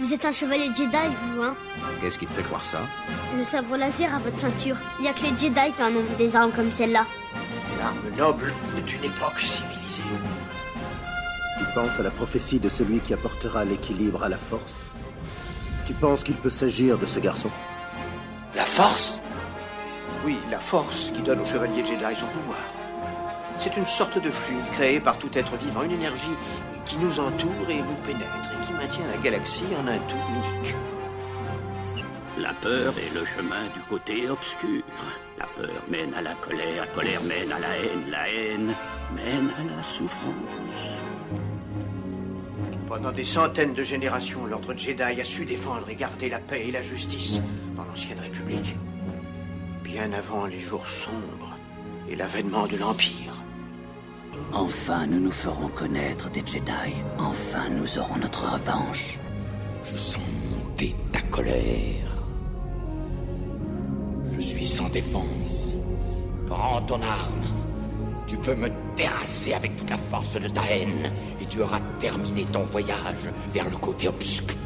Vous êtes un chevalier Jedi, vous, hein Qu'est-ce qui te fait croire ça? Le sabre laser à votre ceinture. Il y a que les Jedi qui en ont des armes comme celle-là. L'arme noble d'une époque civilisée. Tu penses à la prophétie de celui qui apportera l'équilibre à la force? Tu penses qu'il peut s'agir de ce garçon? La force? Oui, la force qui donne au chevalier Jedi son pouvoir. C'est une sorte de fluide créé par tout être vivant, une énergie qui nous entoure et nous pénètre et qui maintient la galaxie en un tout unique. La peur est le chemin du côté obscur. La peur mène à la colère, la colère mène à la haine, la haine mène à la souffrance. Pendant des centaines de générations, l'ordre Jedi a su défendre et garder la paix et la justice dans l'ancienne République. Bien avant les jours sombres et l'avènement de l'Empire. Enfin, nous nous ferons connaître des Jedi. Enfin, nous aurons notre revanche. Je sens monter ta colère. Je suis sans défense. Prends ton arme. Tu peux me terrasser avec toute la force de ta haine et tu auras terminé ton voyage vers le côté obscur.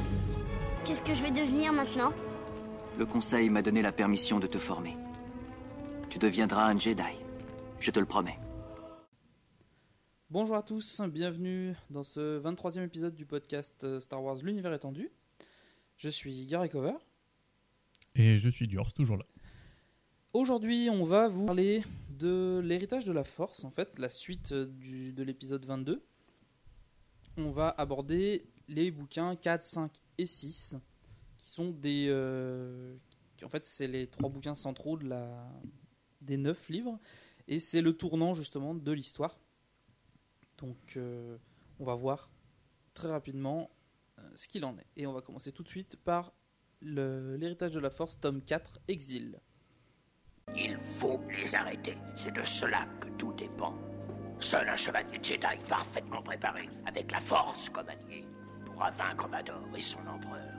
Qu'est-ce que je vais devenir maintenant? Le conseil m'a donné la permission de te former. Tu deviendras un Jedi. Je te le promets. Bonjour à tous, bienvenue dans ce 23e épisode du podcast euh, Star Wars L'univers étendu. Je suis Gary Cover. Et je suis Dior, toujours là. Aujourd'hui, on va vous parler de l'héritage de la Force, en fait, la suite euh, du- de l'épisode 22. On va aborder les bouquins 4, 5 et 6, qui sont des... euh, qui- en fait, c'est les trois bouquins centraux de la, des 9 livres, et c'est le tournant, justement, de l'histoire. Donc, euh, on va voir très rapidement euh, ce qu'il en est. Et on va commencer tout de suite par l'héritage de la Force, tome 4, Exil. Il faut les arrêter. C'est de cela que tout dépend. Seul un chevalier Jedi parfaitement préparé, avec la force comme allié, pourra vaincre Vador et son empereur.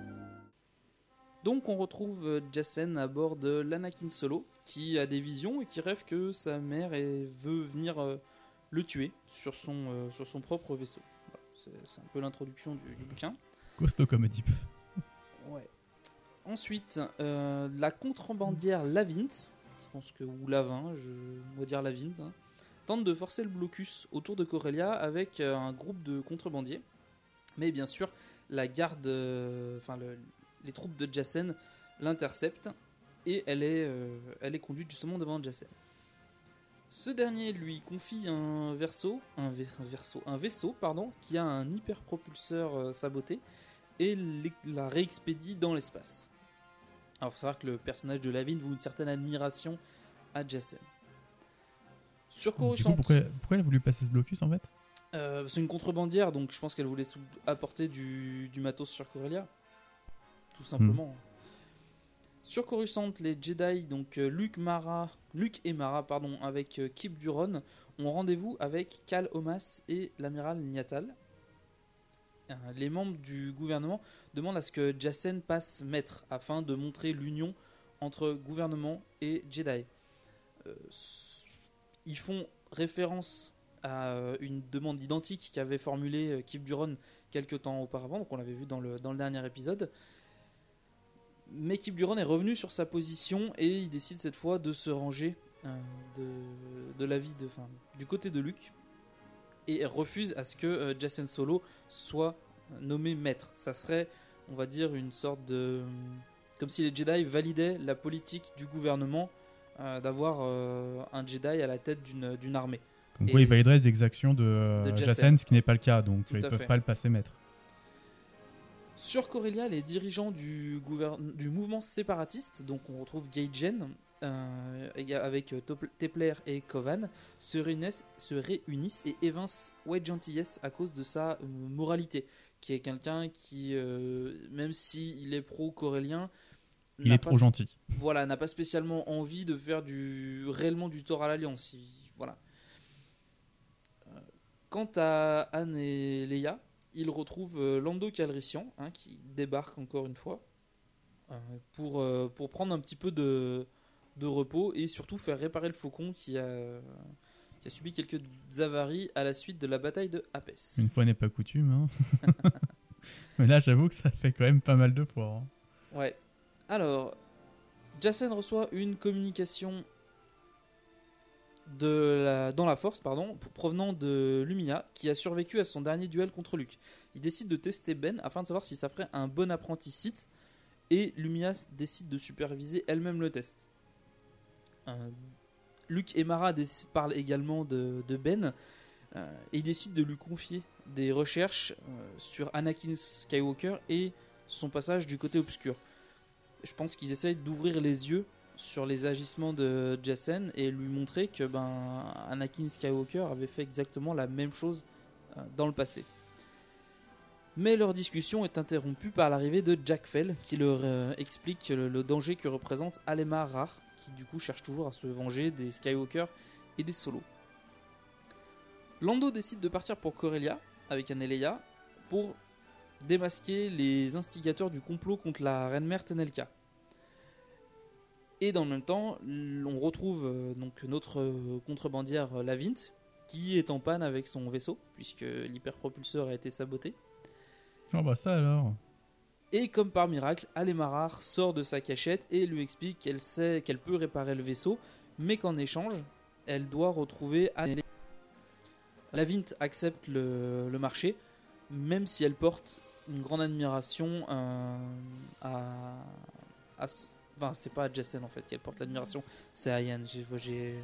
Donc on retrouve euh, Jacen à bord de l'Anakin Solo qui a des visions et qui rêve que sa mère veut venir le tuer sur son, euh, sur son propre vaisseau. Voilà, c'est- c'est un peu l'introduction du, du bouquin. Costaud comme type. Ouais. Ensuite, euh, la contrebandière Lavint, je pense que ou Lavin, je on va dire Lavint, hein, tente de forcer le blocus autour de Corellia avec euh, un groupe de contrebandiers. Mais bien sûr, la garde, enfin le- les troupes de Jacen l'interceptent et elle est, elle est conduite justement devant Jacen. Ce dernier lui confie un verso, un, un verso, un vaisseau pardon, qui a un hyperpropulseur euh, saboté et la réexpédie dans l'espace. Alors, faut savoir que le personnage de Lavin voue une certaine admiration à Jacen. Sur coup, Coruscant, pourquoi, pourquoi elle a voulu passer ce blocus en fait? Euh, c'est une contrebandière, donc je pense qu'elle voulait apporter du, du matos sur Corellia. Tout simplement. Sur Coruscant, les Jedi, donc euh, Luke, Mara, Luke et Mara, pardon, avec euh, Kip Duron, ont rendez-vous avec Cal Omas et l'amiral Niatal. Euh, les membres du gouvernement demandent à ce que Jacen passe maître afin de montrer l'union entre gouvernement et Jedi. Euh, ils font référence à une demande identique qu'avait formulée Kip Duron quelques temps auparavant, donc on l'avait vu dans le, dans le dernier épisode. Mais Kip Duron est revenu sur sa position et il décide cette fois de se ranger euh, de, de, enfin, du côté de Luke et refuse à ce que euh, Jacen Solo soit nommé maître. Ça serait, on va dire, une sorte de. Comme si les Jedi validaient la politique du gouvernement euh, d'avoir euh, un Jedi à la tête d'une armée. Comme quoi, il validerait les exactions de, de. Jacen, ce qui n'est pas le cas, donc ils à peuvent fait. pas le passer maître. Sur Corellia, les dirigeants du, mouvement séparatiste, donc on retrouve Gaijin, euh, avec euh, Tepler et Kovan, se réunissent, se réunissent et évincent White Gentillesse à cause de sa euh, moralité, qui est quelqu'un qui, euh, même s'il est pro-corélien, Il n'a est pas- trop gentil. Voilà, n'a pas spécialement envie de faire du réellement du tort à l'Alliance. Il- Voilà. Quant à Anne et Leia, ils retrouvent euh, Lando Calrissian, hein, qui débarque encore une fois, euh, pour, euh, pour prendre un petit peu de, de repos et surtout faire réparer le faucon qui a, qui a subi quelques avaries à la suite de la bataille de Apes. Une fois n'est pas coutume. hein. Mais là, j'avoue que ça fait quand même pas mal de fois. hein. Ouais. Alors, Jacen reçoit une communication de la, dans la force pardon, provenant de Lumia qui a survécu à son dernier duel contre Luke. Il décide de tester Ben afin de savoir si ça ferait un bon apprenti Sith et Lumia décide de superviser elle-même le test. Euh, Luke et Mara parlent également de, Ben euh, et décident de lui confier des recherches euh, sur Anakin Skywalker et son passage du côté obscur. Je pense qu'ils essayent d'ouvrir les yeux sur les agissements de Jacen et lui montrer que ben, Anakin Skywalker avait fait exactement la même chose euh, dans le passé. Mais leur discussion est interrompue par l'arrivée de Jack Fell qui leur euh, explique le, danger que représente Alema Rar qui du coup cherche toujours à se venger des Skywalker et des Solos. Lando décide de partir pour Corellia avec Aneleia pour démasquer les instigateurs du complot contre la reine mère Tenelka. Et dans le même temps, on retrouve euh, donc notre euh, contrebandière euh, Lavint qui est en panne avec son vaisseau puisque l'hyperpropulseur a été saboté. Oh bah ça alors. Et comme par miracle, Alemarar sort de sa cachette et lui explique qu'elle sait qu'elle peut réparer le vaisseau, mais qu'en échange, elle doit retrouver Anneli. Lavint accepte le, le marché, même si elle porte une grande admiration euh, à, à- Enfin, c'est pas à Jessen en fait qu'elle porte l'admiration, c'est à Yann. J'ai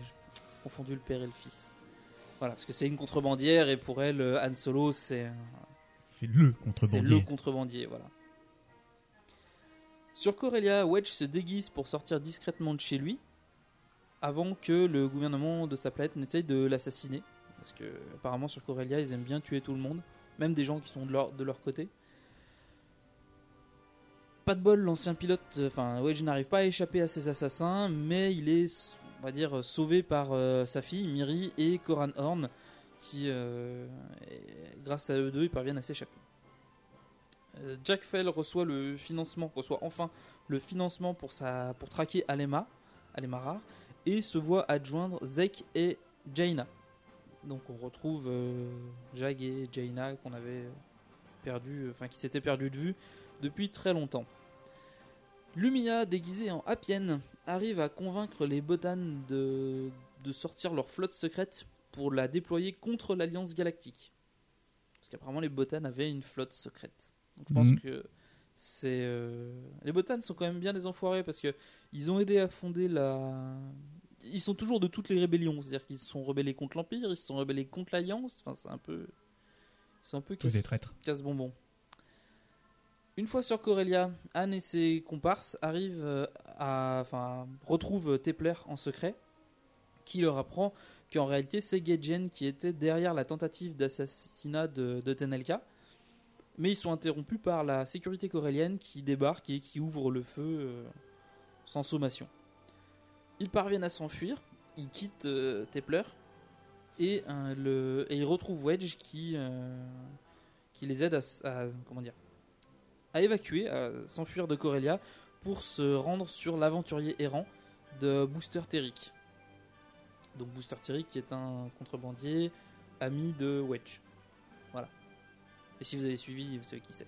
confondu le père et le fils. Voilà, parce que c'est une contrebandière et pour elle, euh, Han Solo, c'est C'est le c'est contrebandier. le contrebandier, voilà. Sur Corellia, Wedge se déguise pour sortir discrètement de chez lui avant que le gouvernement de sa planète n'essaye de l'assassiner. Parce que apparemment sur Corellia, ils aiment bien tuer tout le monde, même des gens qui sont de leur, de leur côté. Pas de bol, l'ancien pilote, euh, enfin Wedge n'arrive pas à échapper à ces assassins, mais il est, on va dire, sauvé par euh, sa fille Miri et Coran Horn, qui, euh, grâce à eux deux, ils parviennent à s'échapper. Jack Fell reçoit le financement, reçoit enfin le financement pour, sa, pour traquer Alema, Alemara, et se voit adjoindre Zek et Jaina. Donc on retrouve Jag et Jaina qu'on avait perdu, enfin qui s'étaient perdus de vue depuis très longtemps. Lumia, déguisée en Appienne, arrive à convaincre les Botanes de, de sortir leur flotte secrète pour la déployer contre l'Alliance Galactique. Parce qu'apparemment les Botanes avaient une flotte secrète. Donc je pense Mhm. que c'est euh, les Botanes sont quand même bien des enfoirés parce que ils ont aidé à fonder la ils sont toujours de toutes les rébellions, c'est-à-dire qu'ils se sont rebellés contre l'Empire, ils se sont rebellés contre l'Alliance, enfin c'est un peu c'est un peu Tous des traîtres. casse-bonbon. Une fois sur Corellia, Anne et ses comparses arrivent euh, à, enfin, retrouvent Tepler en secret, qui leur apprend qu'en réalité c'est Gajen qui était derrière la tentative d'assassinat de, Tenelka. Mais ils sont interrompus par la sécurité corélienne qui débarque et qui ouvre le feu euh, sans sommation. Ils parviennent à s'enfuir, ils quittent euh, Tepler et, ils retrouvent Wedge qui, qui les aide à, à- comment dire, à évacuer, à s'enfuir de Corellia pour se rendre sur l'aventurier errant de Booster Terrick. Donc Booster Terrick qui est un contrebandier ami de Wedge. Voilà. Et si vous avez suivi, vous savez qui c'est.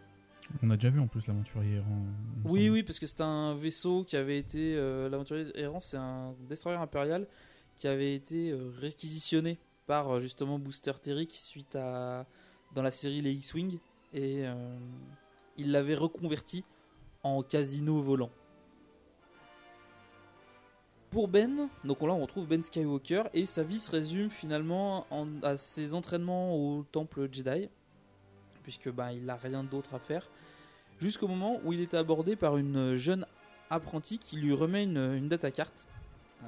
On a déjà vu en plus l'aventurier errant. Oui, oui, parce que c'est un vaisseau qui avait été. euh, L'aventurier errant, c'est un destroyer impérial qui avait été euh, réquisitionné par euh, justement Booster Terrick suite à. dans la série Les X-Wing. Et euh, il l'avait reconverti en casino volant. Pour Ben, donc là on retrouve Ben Skywalker et sa vie se résume finalement en- à ses entraînements au temple Jedi, puisque bah, il n'a rien d'autre à faire jusqu'au moment où il est abordé par une jeune apprentie qui lui remet une, une data carte euh,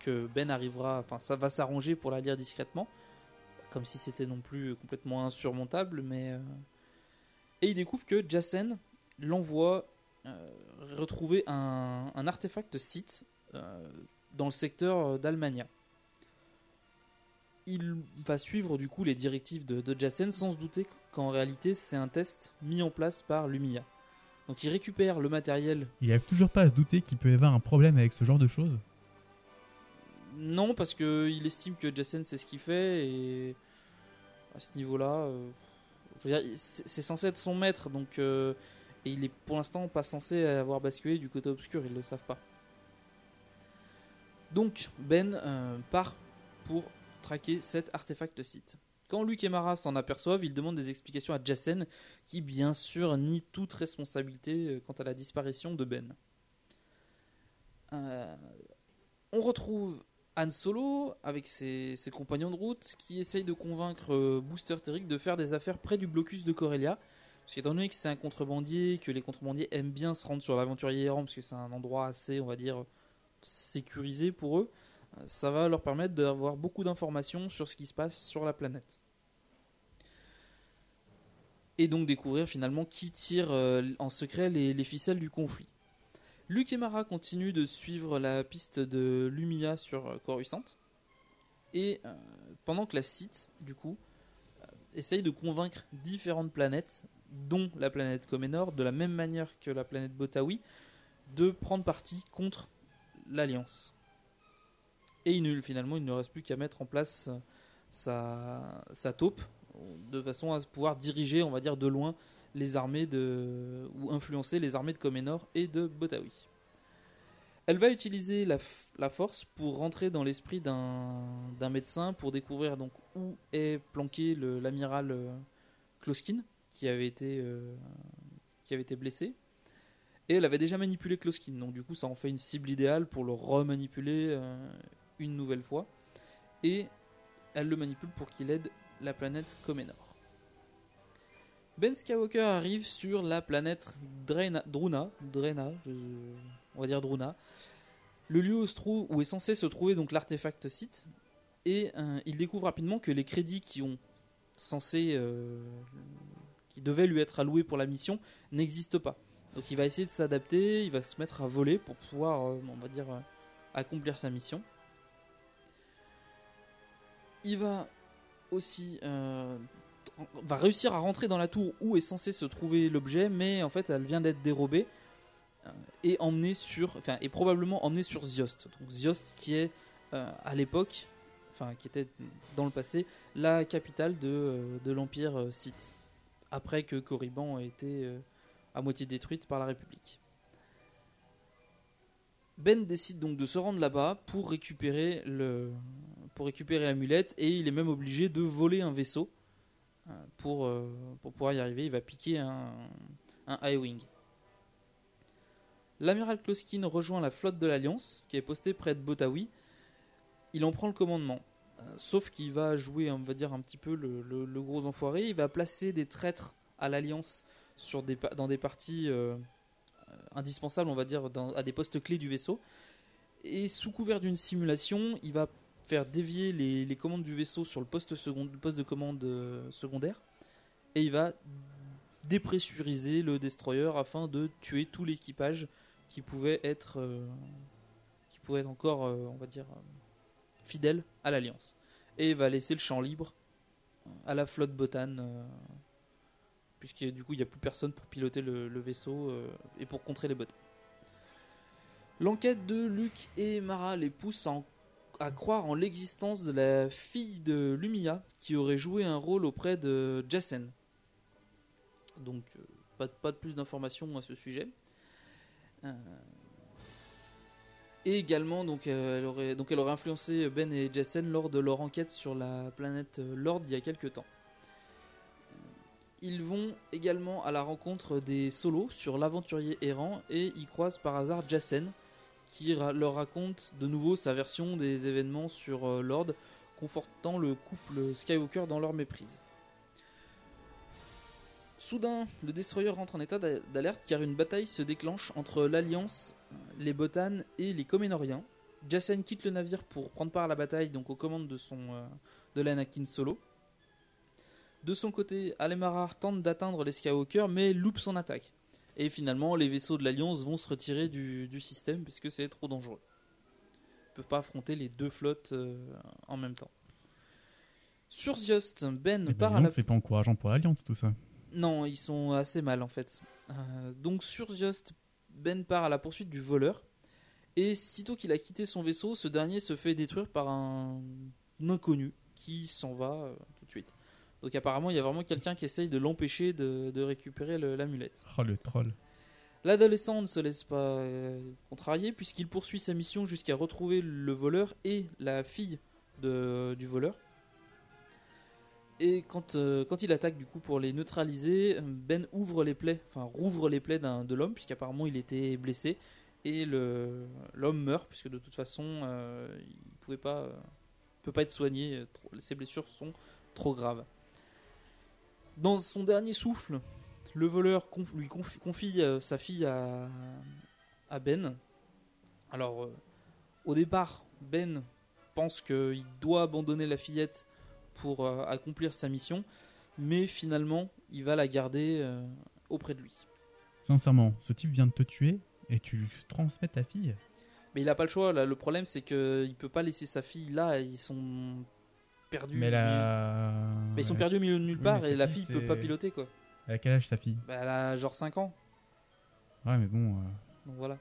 que Ben arrivera, enfin ça va s'arranger pour la lire discrètement, comme si c'était non plus complètement insurmontable, mais euh, et il découvre que Jacen l'envoie euh, retrouver un, un artefact Sith euh, dans le secteur d'Almania. Il va suivre du coup les directives de, de Jacen sans se douter qu'en réalité c'est un test mis en place par Lumia. Donc il récupère le matériel. Il arrive toujours pas à se douter qu'il peut y avoir un problème avec ce genre de choses. Non, parce que il estime que Jacen sait ce qu'il fait et à ce niveau-là, euh, c'est censé être son maître, donc euh, et il est pour l'instant pas censé avoir basculé du côté obscur, ils le savent pas. Donc Ben euh, part pour traquer cet artefact site. Quand Luke et Mara s'en aperçoivent, ils demandent des explications à Jacen, qui bien sûr nie toute responsabilité euh, quant à la disparition de Ben. On retrouve Han Solo avec ses, compagnons de route qui essayent de convaincre euh, Booster Terric de faire des affaires près du blocus de Corellia. Parce qu'étant donné que c'est un contrebandier, que les contrebandiers aiment bien se rendre sur l'aventurier errant, parce que c'est un endroit assez, on va dire, sécurisé pour eux, euh, ça va leur permettre d'avoir beaucoup d'informations sur ce qui se passe sur la planète. Et donc découvrir finalement qui tire euh, en secret les ficelles du conflit. Luke et Mara continuent de suivre la piste de Lumia sur euh, Coruscant. Et euh, pendant que la site, du coup, euh, essaye de convaincre différentes planètes, dont la planète Comenor, de la même manière que la planète Botawi, de prendre parti contre l'Alliance. Et il finalement, il ne reste plus qu'à mettre en place sa, sa taupe, de façon à pouvoir diriger, on va dire, de loin les armées de ou influencer les armées de Comenor et de Botawi. Elle va utiliser la, force pour rentrer dans l'esprit d'un médecin pour découvrir donc où est planqué l'amiral euh, Kloskin qui avait été euh, qui avait été blessé. Et elle avait déjà manipulé Kloskin, donc du coup ça en fait une cible idéale pour le remanipuler euh, une nouvelle fois. Et elle le manipule pour qu'il aide la planète Comenor. Ben Skywalker arrive sur la planète Druna, on va dire Druna, le lieu où, se est censé se trouver donc l'artefact site, et euh, il découvre rapidement que les crédits qui ont censé, euh, qui devaient lui être alloués pour la mission n'existent pas. Donc il va essayer de s'adapter, il va se mettre à voler pour pouvoir, euh, on va dire, accomplir sa mission. Il va aussi va réussir à rentrer dans la tour où est censé se trouver l'objet, mais en fait elle vient d'être dérobée euh, et emmenée sur, enfin et probablement emmenée sur Ziost. Donc Ziost qui est euh, à l'époque, enfin qui était dans le passé, la capitale de, euh, de l'empire Sith, après que Korriban ait été à moitié détruite par la République. Ben décide donc de se rendre là-bas pour récupérer le pour récupérer l'amulette et il est même obligé de voler un vaisseau pour, euh, pour pouvoir y arriver. Il va piquer un, un High Wing. L'amiral Kloskin rejoint la flotte de l'Alliance qui est postée près de Botawi. Il en prend le commandement. Euh, sauf qu'il va jouer, on va dire, un petit peu le, gros enfoiré. Il va placer des traîtres à l'Alliance dans des parties euh, euh, indispensables, on va dire, à des postes clés du vaisseau. Et sous couvert d'une simulation, il va faire dévier les, commandes du vaisseau sur le poste, de commande euh, secondaire. Et il va dépressuriser le destroyer afin de tuer tout l'équipage qui pouvait être, euh, qui pouvait être encore, euh, on va dire, fidèle à l'Alliance. Et il va laisser le champ libre à la flotte Botan, euh, puisque du coup il n'y a plus personne pour piloter le, le vaisseau et pour contrer les Botans. L'enquête de Luke et Mara les pousse à, en- à croire en l'existence de la fille de Lumia qui aurait joué un rôle auprès de Jacen. Donc, euh, pas, de- plus d'informations à ce sujet. Euh, et également, donc, euh, elle aurait, donc, elle aurait influencé Ben et Jacen lors de leur enquête sur la planète Lord il y a quelques temps. Ils vont également à la rencontre des solos sur l'aventurier errant et y croisent par hasard Jacen qui leur raconte de nouveau sa version des événements sur euh, Lord, confortant le couple Skywalker dans leur méprise. Soudain, le destroyer rentre en état d'a- d'alerte car une bataille se déclenche entre l'Alliance, les Botan et les Comenoriens. Jacen quitte le navire pour prendre part à la bataille, donc aux commandes de son euh, de l'Anakin Solo. De son côté, Alemarar tente d'atteindre les Skywalker mais loupe son attaque. Et finalement, les vaisseaux de l'Alliance vont se retirer du, du système puisque c'est trop dangereux. Ils peuvent pas affronter les deux flottes euh, en même temps. Sur Ziost, Ben Eh ben, part à la C'est pas encourageant pour l'Alliance tout ça. non, ils sont assez mal en fait. Euh, donc sur Ziost, Ben part à la poursuite du voleur. Et sitôt qu'il a quitté son vaisseau, ce dernier se fait détruire par un inconnu qui s'en va euh, tout de suite. Donc apparemment, il y a vraiment quelqu'un qui essaye de l'empêcher de, de récupérer le- l'amulette. Oh le troll. L'adolescent ne se laisse pas euh, contrarier puisqu'il poursuit sa mission jusqu'à retrouver le voleur et la fille de- du voleur. Et quand, euh, quand il attaque du coup pour les neutraliser, Ben ouvre les plaies, enfin rouvre les plaies de l'homme puisqu'apparemment il était blessé et l'homme meurt puisque de toute façon euh, il pouvait pas, peut pas être soigné, trop- ses blessures sont trop graves. Dans son dernier souffle, le voleur conf- lui conf- confie euh, sa fille à, à Ben. Alors, euh, au départ, Ben pense qu'il doit abandonner la fillette pour euh, accomplir sa mission, mais finalement, il va la garder auprès de lui. Sincèrement, ce type vient de te tuer et tu lui transmets ta fille? Mais il n'a pas le choix. Là. Le problème, c'est qu'il peut pas laisser sa fille là. Ils sont perdus. Mais la. Mais ils sont perdus au milieu de nulle part et la fille, peut pas piloter quoi. À quel âge sa fille? Bah, elle a genre 5 ans. Ouais, mais bon. euh, Donc voilà.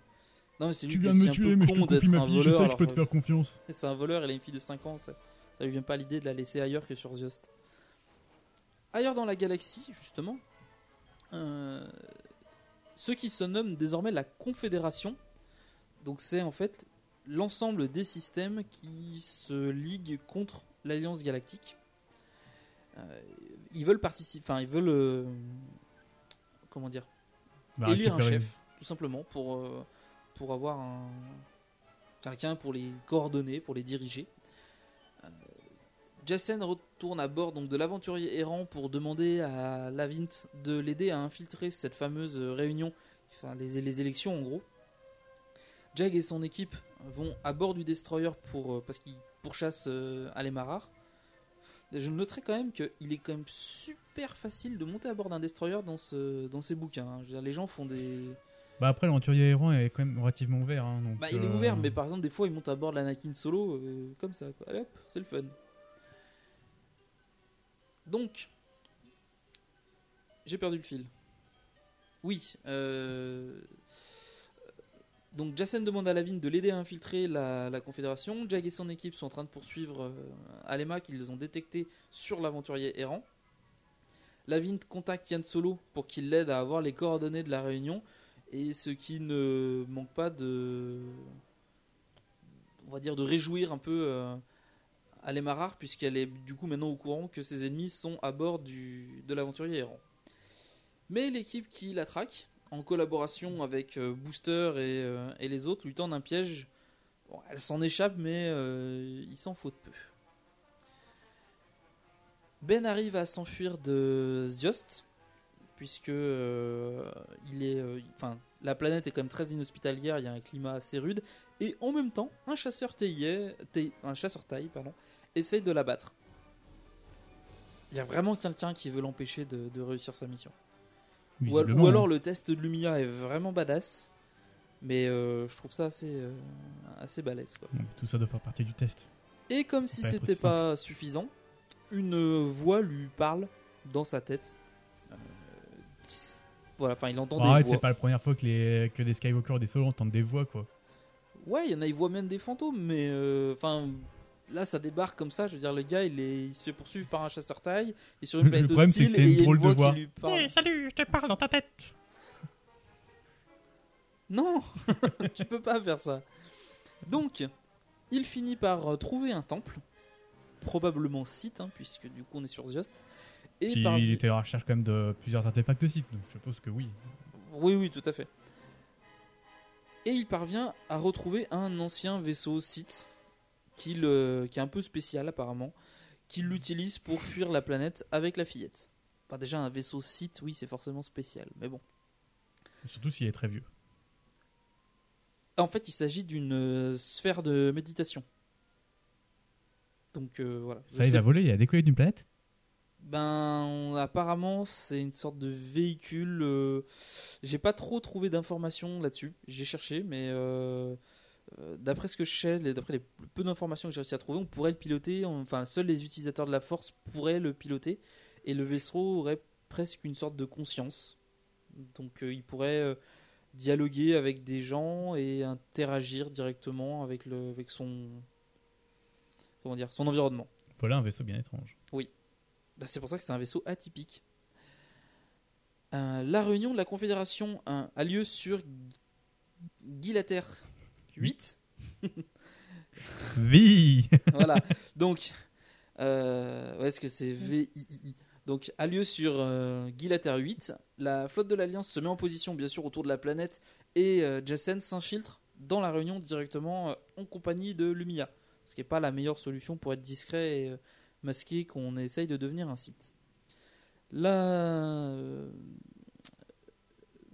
Non, mais c'est lui Tu qui viens est de me un tuer, peu mais je con d'être un fille, je voleur, sais que je peux te faire confiance. C'est un voleur, elle a une fille de 50. Ça lui vient pas l'idée de la laisser ailleurs que sur Ziost. Ailleurs dans la galaxie, justement, euh, ceux qui se nomment désormais la Confédération, donc c'est en fait l'ensemble des systèmes qui se liguent contre l'Alliance Galactique. Euh, ils veulent participer, enfin ils veulent, euh, comment dire, Bah, élire un chef, tout simplement, pour, euh, pour avoir un, quelqu'un pour les coordonner, pour les diriger. Jason retourne à bord donc, de l'aventurier errant pour demander à Lavint de l'aider à infiltrer cette fameuse réunion, enfin les, les élections en gros. Jag et son équipe vont à bord du destroyer pour, euh, parce qu'ils pourchassent euh, Alemarar. Je noterai quand même qu'il est quand même super facile de monter à bord d'un destroyer dans, ce, dans ces bouquins. hein. Je veux dire, les gens font des. Bah après, l'aventurier errant est quand même relativement ouvert. hein, donc, Bah, il est euh, ouvert, mais par exemple, des fois, il monte à bord de l'Anakin solo euh, comme ça. Quoi. Allez, hop, c'est le fun. Donc, j'ai perdu le fil. Oui. Euh... Donc, Jason demande à Lavin de l'aider à infiltrer la, Confédération. Jag et son équipe sont en train de poursuivre euh, Alema qu'ils ont détecté sur l'aventurier errant. Lavin contacte Yann Solo pour qu'il l'aide à avoir les coordonnées de la réunion et ce qui ne manque pas de on va dire de réjouir un peu euh, Alemarar puisqu'elle est du coup maintenant au courant que ses ennemis sont à bord de l'aventurier errant. Mais l'équipe qui la traque, en collaboration avec euh, Booster et, euh, et les autres, lui tendent un piège. Elle s'en échappe, mais euh, il s'en faut de peu. Ben arrive à s'enfuir de Ziost, puisque il est, la planète est quand même très inhospitalière, il y a un climat assez rude, et en même temps, un chasseur taillé, essaye de l'abattre. Il y a vraiment quelqu'un qui veut l'empêcher de réussir sa mission. Ou, al- visiblement, ou alors hein. le test de Lumia est vraiment badass, mais euh, je trouve ça assez, euh, assez balèze. Quoi. Donc, tout ça doit faire partie du test. Et comme si c'était pas suffisant, une voix lui parle dans sa tête. Euh, voilà, enfin il entend Bon, des arrête, voix. c'est pas la première fois que, les, que des Skywalker ou des solos entendent des voix, quoi. Ouais, il y en a, ils voient même des fantômes, mais euh, enfin là ça débarque comme ça. Je veux dire, le gars il, est, il se fait poursuivre par un chasseur taille, et sur une Le planète problème, c'est hostile, que c'est et une il y a une de voix voix. qui lui parle. salut, je te parle dans ta tête. Non, tu peux pas faire ça. Donc, il finit par euh, trouver un temple, probablement site, hein, puisque du coup on est sur Ziost. Et Puis par... il était à la recherche quand même de plusieurs artefacts aussi, donc je suppose que oui. Oui, oui, tout à fait. Et il parvient à retrouver un ancien vaisseau site, qui est un peu spécial apparemment, qu'il utilise pour fuir la planète avec la fillette. Enfin déjà un vaisseau site, oui, c'est forcément spécial, mais bon. Surtout s'il est très vieux. En fait, il s'agit d'une euh, sphère de méditation. Donc euh, voilà. Ça, il a volé, il a décollé d'une planète? Ben, apparemment, c'est une sorte de véhicule. euh, J'ai pas trop trouvé d'informations là-dessus. J'ai cherché, mais euh, d'après ce que je sais, d'après les peu d'informations que j'ai réussi à trouver, on pourrait le piloter. Enfin, seuls les utilisateurs de la Force pourraient le piloter, et le vaisseau aurait presque une sorte de conscience. Donc, euh, il pourrait euh, dialoguer avec des gens et interagir directement avec le, avec son, comment dire, son environnement. Voilà un vaisseau bien étrange. bah, c'est pour ça que c'est un vaisseau atypique. Euh, la réunion de la Confédération euh, a lieu sur Gilater 8. Oui voilà. Donc, euh, ouais, est-ce que c'est VII Donc, a lieu sur euh, Gilater 8. La flotte de l'Alliance se met en position, bien sûr, autour de la planète et euh, Jason s'infiltre dans la réunion directement euh, en compagnie de Lumia. Ce qui n'est pas la meilleure solution pour être discret et euh, masqué qu'on essaye de devenir un site. La...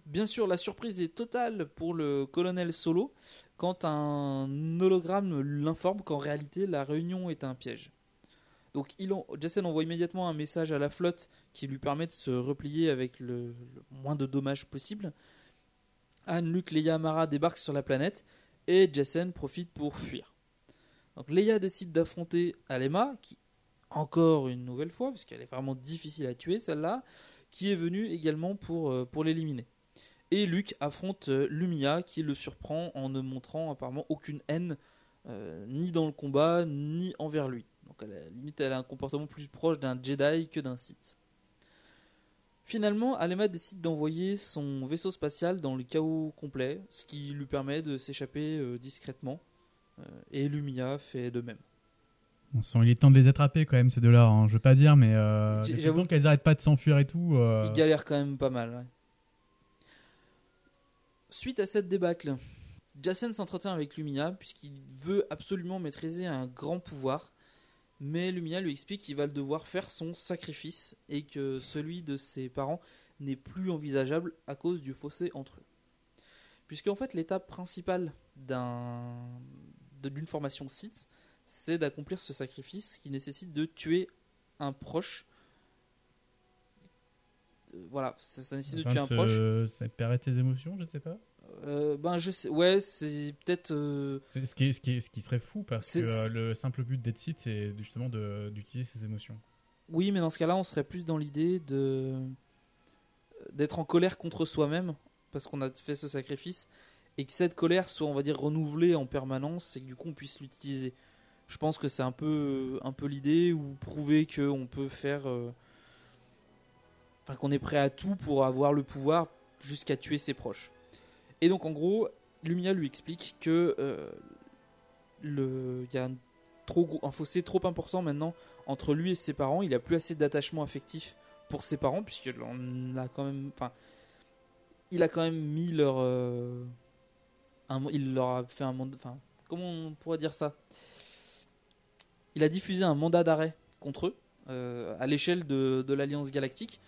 Bien sûr, la surprise est totale pour le colonel Solo quand un hologramme l'informe qu'en réalité la réunion est un piège. Donc il Jason envoie immédiatement un message à la flotte qui lui permet de se replier avec le, moins de dommages possible. Anne, Luke, Leia, Amara débarquent sur la planète et Jason profite pour fuir. Donc Leia décide d'affronter Alema, qui encore une nouvelle fois, parce qu'elle est vraiment difficile à tuer celle-là, qui est venue également pour, euh, pour l'éliminer. Et Luke affronte euh, Lumia qui le surprend en ne montrant apparemment aucune haine euh, ni dans le combat ni envers lui. Donc à la limite elle a un comportement plus proche d'un Jedi que d'un Sith. Finalement, Alema décide d'envoyer son vaisseau spatial dans le chaos complet, ce qui lui permet de s'échapper euh, discrètement. Euh, et Lumia fait de même. On sent il est temps de les attraper quand même ces deux-là. hein. Je veux pas dire, mais euh, j'avoue qu'elles arrêtent pas de s'enfuir et tout. euh, Il galère quand même pas mal. ouais. Suite à cette débâcle, Jacen s'entretient avec Lumia puisqu'il veut absolument maîtriser un grand pouvoir. Mais Lumia lui explique qu'il va devoir faire son sacrifice et que celui de ses parents n'est plus envisageable à cause du fossé entre eux. Puisque en fait l'étape principale d'une formation Sith, c'est d'accomplir ce sacrifice qui nécessite de tuer un proche. Euh, Voilà, ça, ça nécessite de tuer un proche. Ça paraît tes émotions, je sais pas. Euh, ben je sais, ouais, c'est peut-être. euh, C'est ce qui, est- ce, qui est- ce qui serait fou parce que euh, le simple but d'être site, c'est justement d'utiliser ses émotions. Oui, mais dans ce cas-là, on serait plus dans l'idée de d'être en colère contre soi-même parce qu'on a fait ce sacrifice et que cette colère soit, on va dire, renouvelée en permanence et que du coup on puisse l'utiliser. Je pense que c'est un peu un peu l'idée ou prouver que on peut faire, enfin qu'on est prêt à tout pour avoir le pouvoir jusqu'à tuer ses proches. Et donc en gros, Lumia lui explique que euh, y a un trop un fossé trop important maintenant entre lui et ses parents. Il a plus assez d'attachement affectif pour ses parents puisqu'il a quand même, enfin, il a quand même mis leur, euh, il leur a fait un mandat, enfin, comment on pourrait dire ça? Il a diffusé un mandat d'arrêt contre eux euh, à l'échelle de, de l'Alliance Galactique,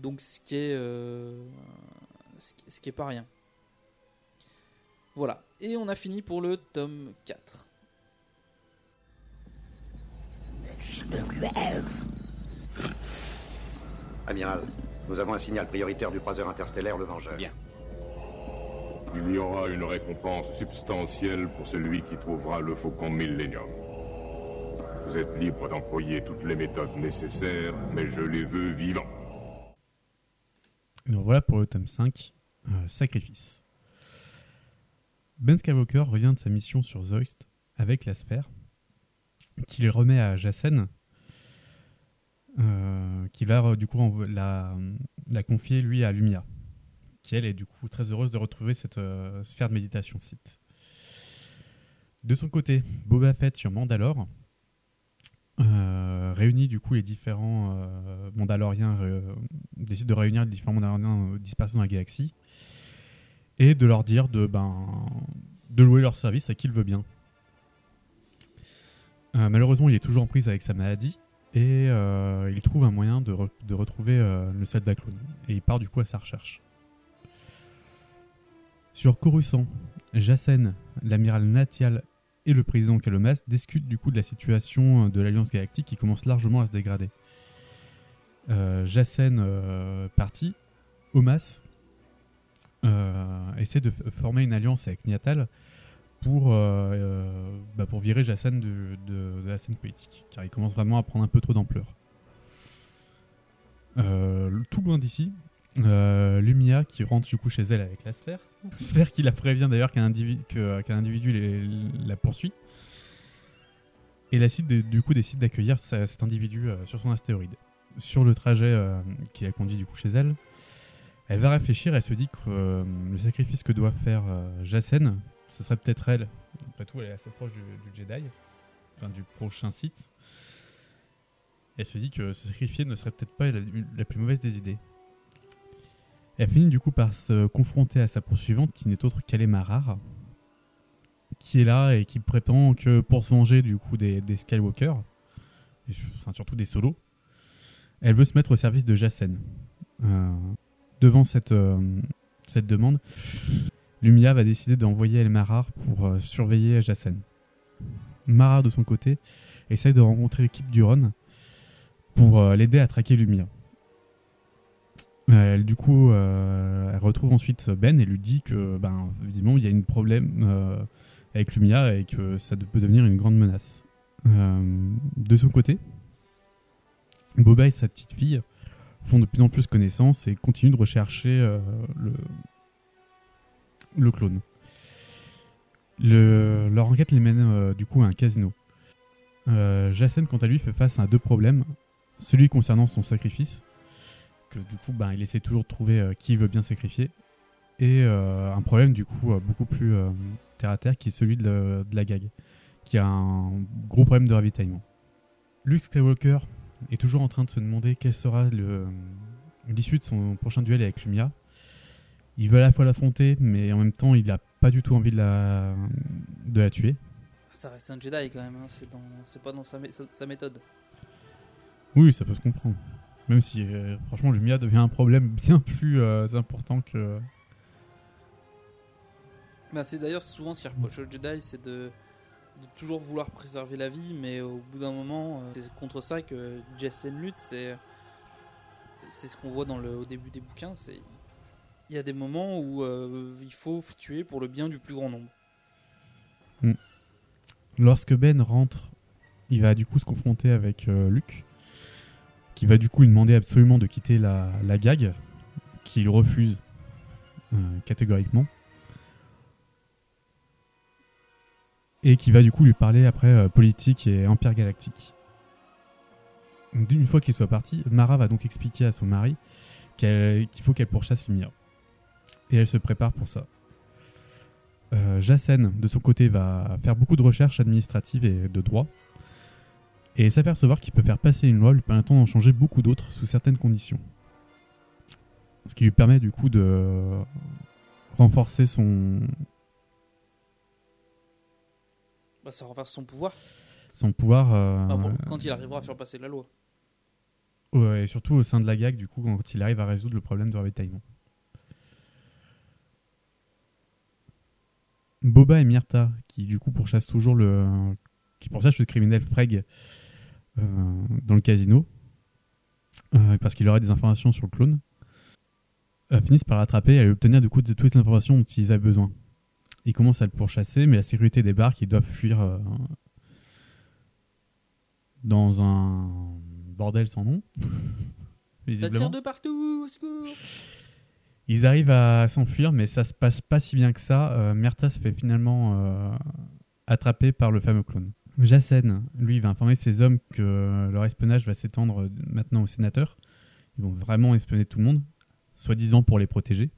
donc ce qui est, euh, ce qui- ce qui est pas rien. Voilà, et on a fini pour le tome 4. Amiral, nous avons un signal prioritaire du croiseur interstellaire Le Vengeur. Bien. Il y aura une récompense substantielle pour celui qui trouvera le faucon Millennium. Vous êtes libre d'employer toutes les méthodes nécessaires, mais je les veux vivants. Donc voilà pour le tome 5, euh, Sacrifice. Ben Skywalker revient de sa mission sur Zoist avec la sphère, qu'il remet à Jacen, euh, qui va euh, du coup la, confier lui à Lumia, qui elle est du coup très heureuse de retrouver cette sphère de méditation site. De son côté, Boba Fett sur Mandalore euh, réunit du coup les différents euh, Mandaloriens, euh, décide de réunir les différents Mandaloriens dispersés dans la galaxie et de leur dire de ben de louer leur service à qui il veut bien. Malheureusement, il est toujours en prise avec sa maladie et il trouve un moyen de, re- de retrouver le soldat clone et il part du coup à sa recherche. Sur Coruscant, Jacen, l'amiral Natial et le président Kalomas discutent du coup de la situation euh, de l'Alliance Galactique qui commence largement à se dégrader. Euh, Jacen euh, parti, Omas euh, essaie de former une alliance avec Niatal pour, bah, virer Jacen de, de- la scène politique, car il commence vraiment à prendre un peu trop d'ampleur. Tout loin d'ici, Lumia qui rentre du coup chez elle avec la sphère, sphère qui la prévient d'ailleurs qu'un individu, qu'un individu la poursuit, et la cible du coup décide d'accueillir cet individu euh, sur son astéroïde. sur le trajet euh, qui la conduit du coup chez elle, elle va réfléchir et se dit que euh, le sacrifice que doit faire Jacen, ce serait peut-être elle. Après tout, elle est assez proche du, Jedi, enfin du prochain site. Elle se dit que se sacrifier ne serait peut-être pas la plus mauvaise des idées. Elle finit du coup par se confronter à sa poursuivante qui n'est autre qu'Ale Marar, qui est là et qui prétend que pour se venger du coup des, des Skywalker, enfin, surtout des solos, elle veut se mettre au service de Jacen. Euh, devant cette, euh, cette demande, Lumia va décider d'envoyer El Marar pour euh, surveiller Jacen. Marar de son côté essaye de rencontrer l'équipe d'Uron pour euh, l'aider à traquer Lumia. Elle, du coup, euh, elle retrouve ensuite Ben et lui dit que, ben, il y a un problème euh, avec Lumia et que ça peut devenir une grande menace. Euh, de son côté, Boba et sa petite fille font de plus en plus connaissance et continuent de rechercher le, clone. Le- leur enquête les mène du coup à un casino. Jacen, quant à lui, fait face à deux problèmes. Celui concernant son sacrifice, que du coup, ben, il essaie toujours de trouver euh, qui veut bien sacrifier. Et euh, un problème du coup euh, beaucoup plus terre à terre qui est celui de, la- de la gag, qui a un gros problème de ravitaillement. Luke Skywalker est toujours en train de se demander quelle sera l'issue de son prochain duel avec Lumia. Il veut à la fois l'affronter, mais en même temps, il n'a pas du tout envie de la, de la tuer. Ça reste un Jedi quand même, hein, c'est pas dans sa méthode. Oui, ça peut se comprendre. Même si, euh, franchement, Lumia devient un problème bien plus euh, important que. Bah, c'est d'ailleurs souvent ce qui reproche aux Jedi, c'est de, de toujours vouloir préserver la vie, mais au bout d'un moment, euh, c'est contre ça que Jacen lutte. C'est c'est ce qu'on voit dans le, au début des bouquins. C'est il y a des moments où euh, il faut tuer pour le bien du plus grand nombre. Lorsque Ben rentre, il va du coup se confronter avec Luke, qui va du coup lui demander absolument de quitter la, la gag, qu'il refuse euh, catégoriquement. Et qui va du coup lui parler après euh, politique et empire galactique. Une fois qu'il soit parti, Mara va donc expliquer à son mari qu'il faut qu'elle pourchasse Lumia. Et elle se prépare pour ça. Euh, Jacen, de son côté, va faire beaucoup de recherches administratives et de droit, et s'apercevoir qu'il peut faire passer une loi lui permettant d'en changer beaucoup d'autres sous certaines conditions. Ce qui lui permet du coup de renforcer son, Bah, ça renverse son pouvoir. son pouvoir, euh, bon, quand il arrivera à faire passer la loi. ouais, et surtout au sein de la GAG, du coup, quand il arrive à résoudre le problème de ravitaillement. Boba et Myrta, qui du coup pourchassent toujours le, qui pourchassent le criminel Freg dans le casino, euh, parce qu'il aurait des informations sur le clone, euh, finissent par l'attraper et à lui obtenir du coup de toutes les informations dont ils avaient besoin. Ils commencent à le pourchasser, mais la sécurité débarque, ils doivent fuir euh, dans un bordel sans nom. Ça visiblement. tire de partout, au secours Ils arrivent à s'enfuir, mais ça se passe pas si bien que ça. Euh, Myrta se fait finalement euh, attraper par le fameux clone. Jacen, lui, va informer ses hommes que leur espionnage va s'étendre euh, maintenant aux sénateurs. Ils vont vraiment espionner tout le monde, soi-disant pour les protéger,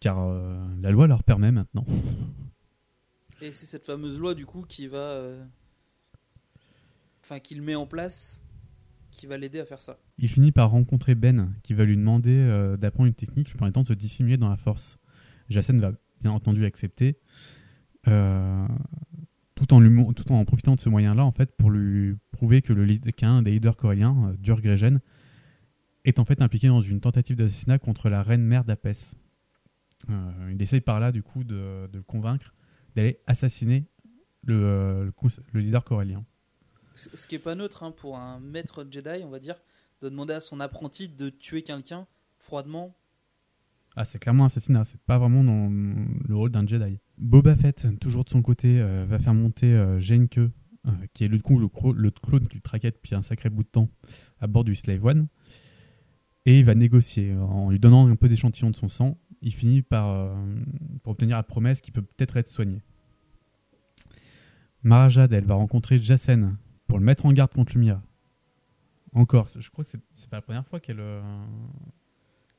car euh, la loi leur permet maintenant. Et c'est cette fameuse loi du coup qui va. euh, Enfin, qu'il met en place, qui va l'aider à faire ça. Il finit par rencontrer Ben, qui va lui demander euh, d'apprendre une technique lui permettant de se dissimuler dans la force. Jacen va bien entendu accepter, euh, tout, en profitant de ce moyen-là, en fait, pour lui prouver que le qu'un des leaders coréens, euh, Dur Gregen, est en fait impliqué dans une tentative d'assassinat contre la reine mère d'Apès. Euh, il essaye par là, du coup, de, le convaincre d'aller assassiner le, euh, leader corélien. Ce ce qui est pas neutre hein, pour un maître Jedi, on va dire, de demander à son apprenti de tuer quelqu'un froidement. Ah, c'est clairement un assassinat, c'est pas vraiment dans le rôle d'un Jedi. Boba Fett, toujours de son côté, euh, va faire monter euh, Genke, euh, qui est le, coup, le, le clone qui le traquait depuis un sacré bout de temps, à bord du Slave One. Et il va négocier. En lui donnant un peu d'échantillon de son sang, il finit par, euh, pour obtenir la promesse qu'il peut peut-être être soigné. Marajad, elle va rencontrer Jacen pour le mettre en garde contre Lumia, encore. Je crois que c'est- c'est pas la première fois qu'elle.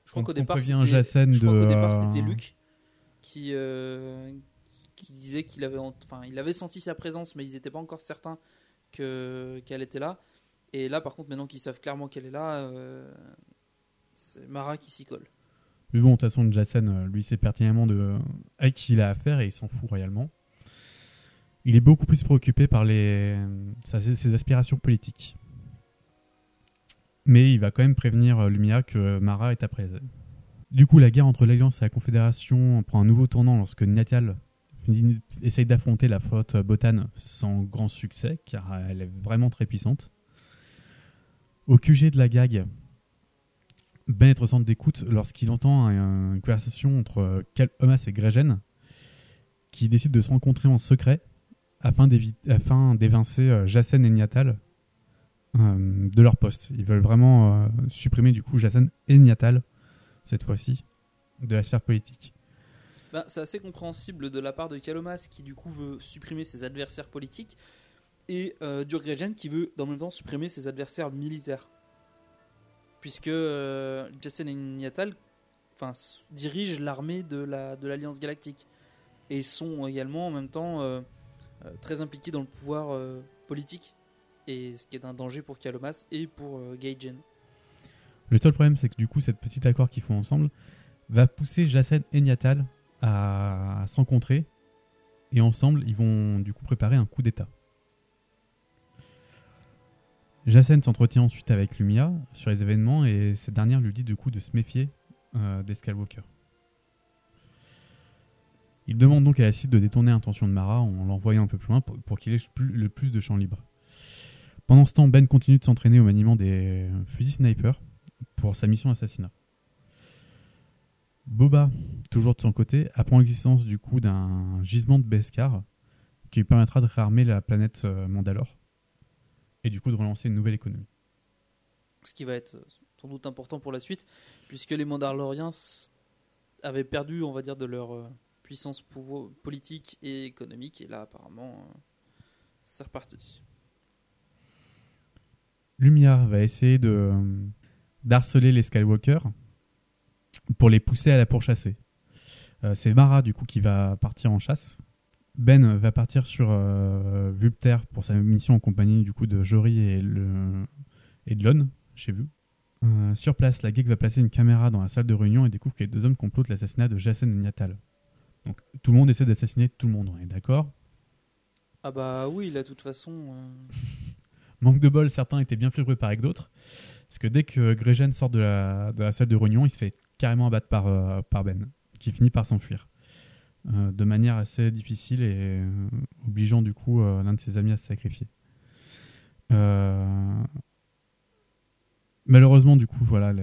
Je crois qu'au départ, c'était Luc qui, euh, qui disait qu'il avait, enfin, il avait senti sa présence, mais ils n'étaient pas encore certains que qu'elle était là. Et là, par contre, maintenant qu'ils savent clairement qu'elle est là, euh, c'est Mara qui s'y colle. Mais bon, de toute façon, Jacen, euh, lui, sait pertinemment de à qui il a affaire et il s'en fout royalement. Il est beaucoup plus préoccupé par les, ses aspirations politiques. Mais il va quand même prévenir euh, Lumia que Mara est après elle. Du coup, la guerre entre l'Alliance et la Confédération prend un nouveau tournant lorsque Natial essaye d'affronter la flotte Botan sans grand succès, car elle est vraiment très puissante. Au QG de la gag, Ben est au centre d'écoute lorsqu'il entend un- une conversation entre euh, Cal Omas et Gregen, qui décident de se rencontrer en secret afin d'évi- afin d'évincer euh, Jacen et Niatal euh, de leur poste. Ils veulent vraiment euh, supprimer du coup Jacen et Niatal, cette fois-ci, de la sphère politique. Bah, c'est assez compréhensible de la part de Kalomas qui du coup veut supprimer ses adversaires politiques et euh, qui veut dans le même temps supprimer ses adversaires militaires. Puisque euh, Jacen et Niatal dirigent l'armée de la- de l'Alliance Galactique et sont également en même temps euh, euh, très impliqués dans le pouvoir euh, politique et ce qui est un danger pour Kalomas et pour euh. Le seul problème, c'est que du coup, cette petite accord qu'ils font ensemble va pousser Jacen et Niatal à, à se rencontrer. Et ensemble, ils vont du coup préparer un coup d'État. Jacen s'entretient ensuite avec Lumia sur les événements et cette dernière lui dit du coup de se méfier euh, des Skywalker. Il demande donc à la cible de détourner l'intention de Mara en l'envoyant un peu plus loin pour, qu'il ait le plus de champs libres. Pendant ce temps, Ben continue de s'entraîner au maniement des fusils sniper pour sa mission assassinat. Boba, toujours de son côté, apprend l'existence du coup d'un gisement de Beskar qui lui permettra de réarmer la planète euh, Mandalore et du coup de relancer une nouvelle économie. ce qui va être euh, sans doute important pour la suite, puisque les Mandaloriens avaient perdu, on va dire, de leur euh, puissance politique et économique, et là, apparemment, c'est reparti. Lumia va essayer de euh, d'harceler les Skywalker pour les pousser à la pourchasser. Euh, c'est Mara du coup qui va partir en chasse. Ben va partir sur euh, Vulpter pour sa mission en compagnie du coup de Jory et, le, et de Lon, chez. Euh, sur place, la geek va placer une caméra dans la salle de réunion et découvre que les deux hommes complotent l'assassinat de Jacen et Niatal. Donc tout le monde essaie d'assassiner tout le monde, on est d'accord? Ah bah oui, là, de toute façon... Manque de bol, certains étaient bien plus préparés que d'autres. Parce que dès que Gregen sort de la, salle de réunion, il se fait carrément abattre par, euh, Ben, qui finit par s'enfuir. Euh, de manière assez difficile et euh, obligeant du coup l'un de ses amis à se sacrifier. Malheureusement, du coup, voilà,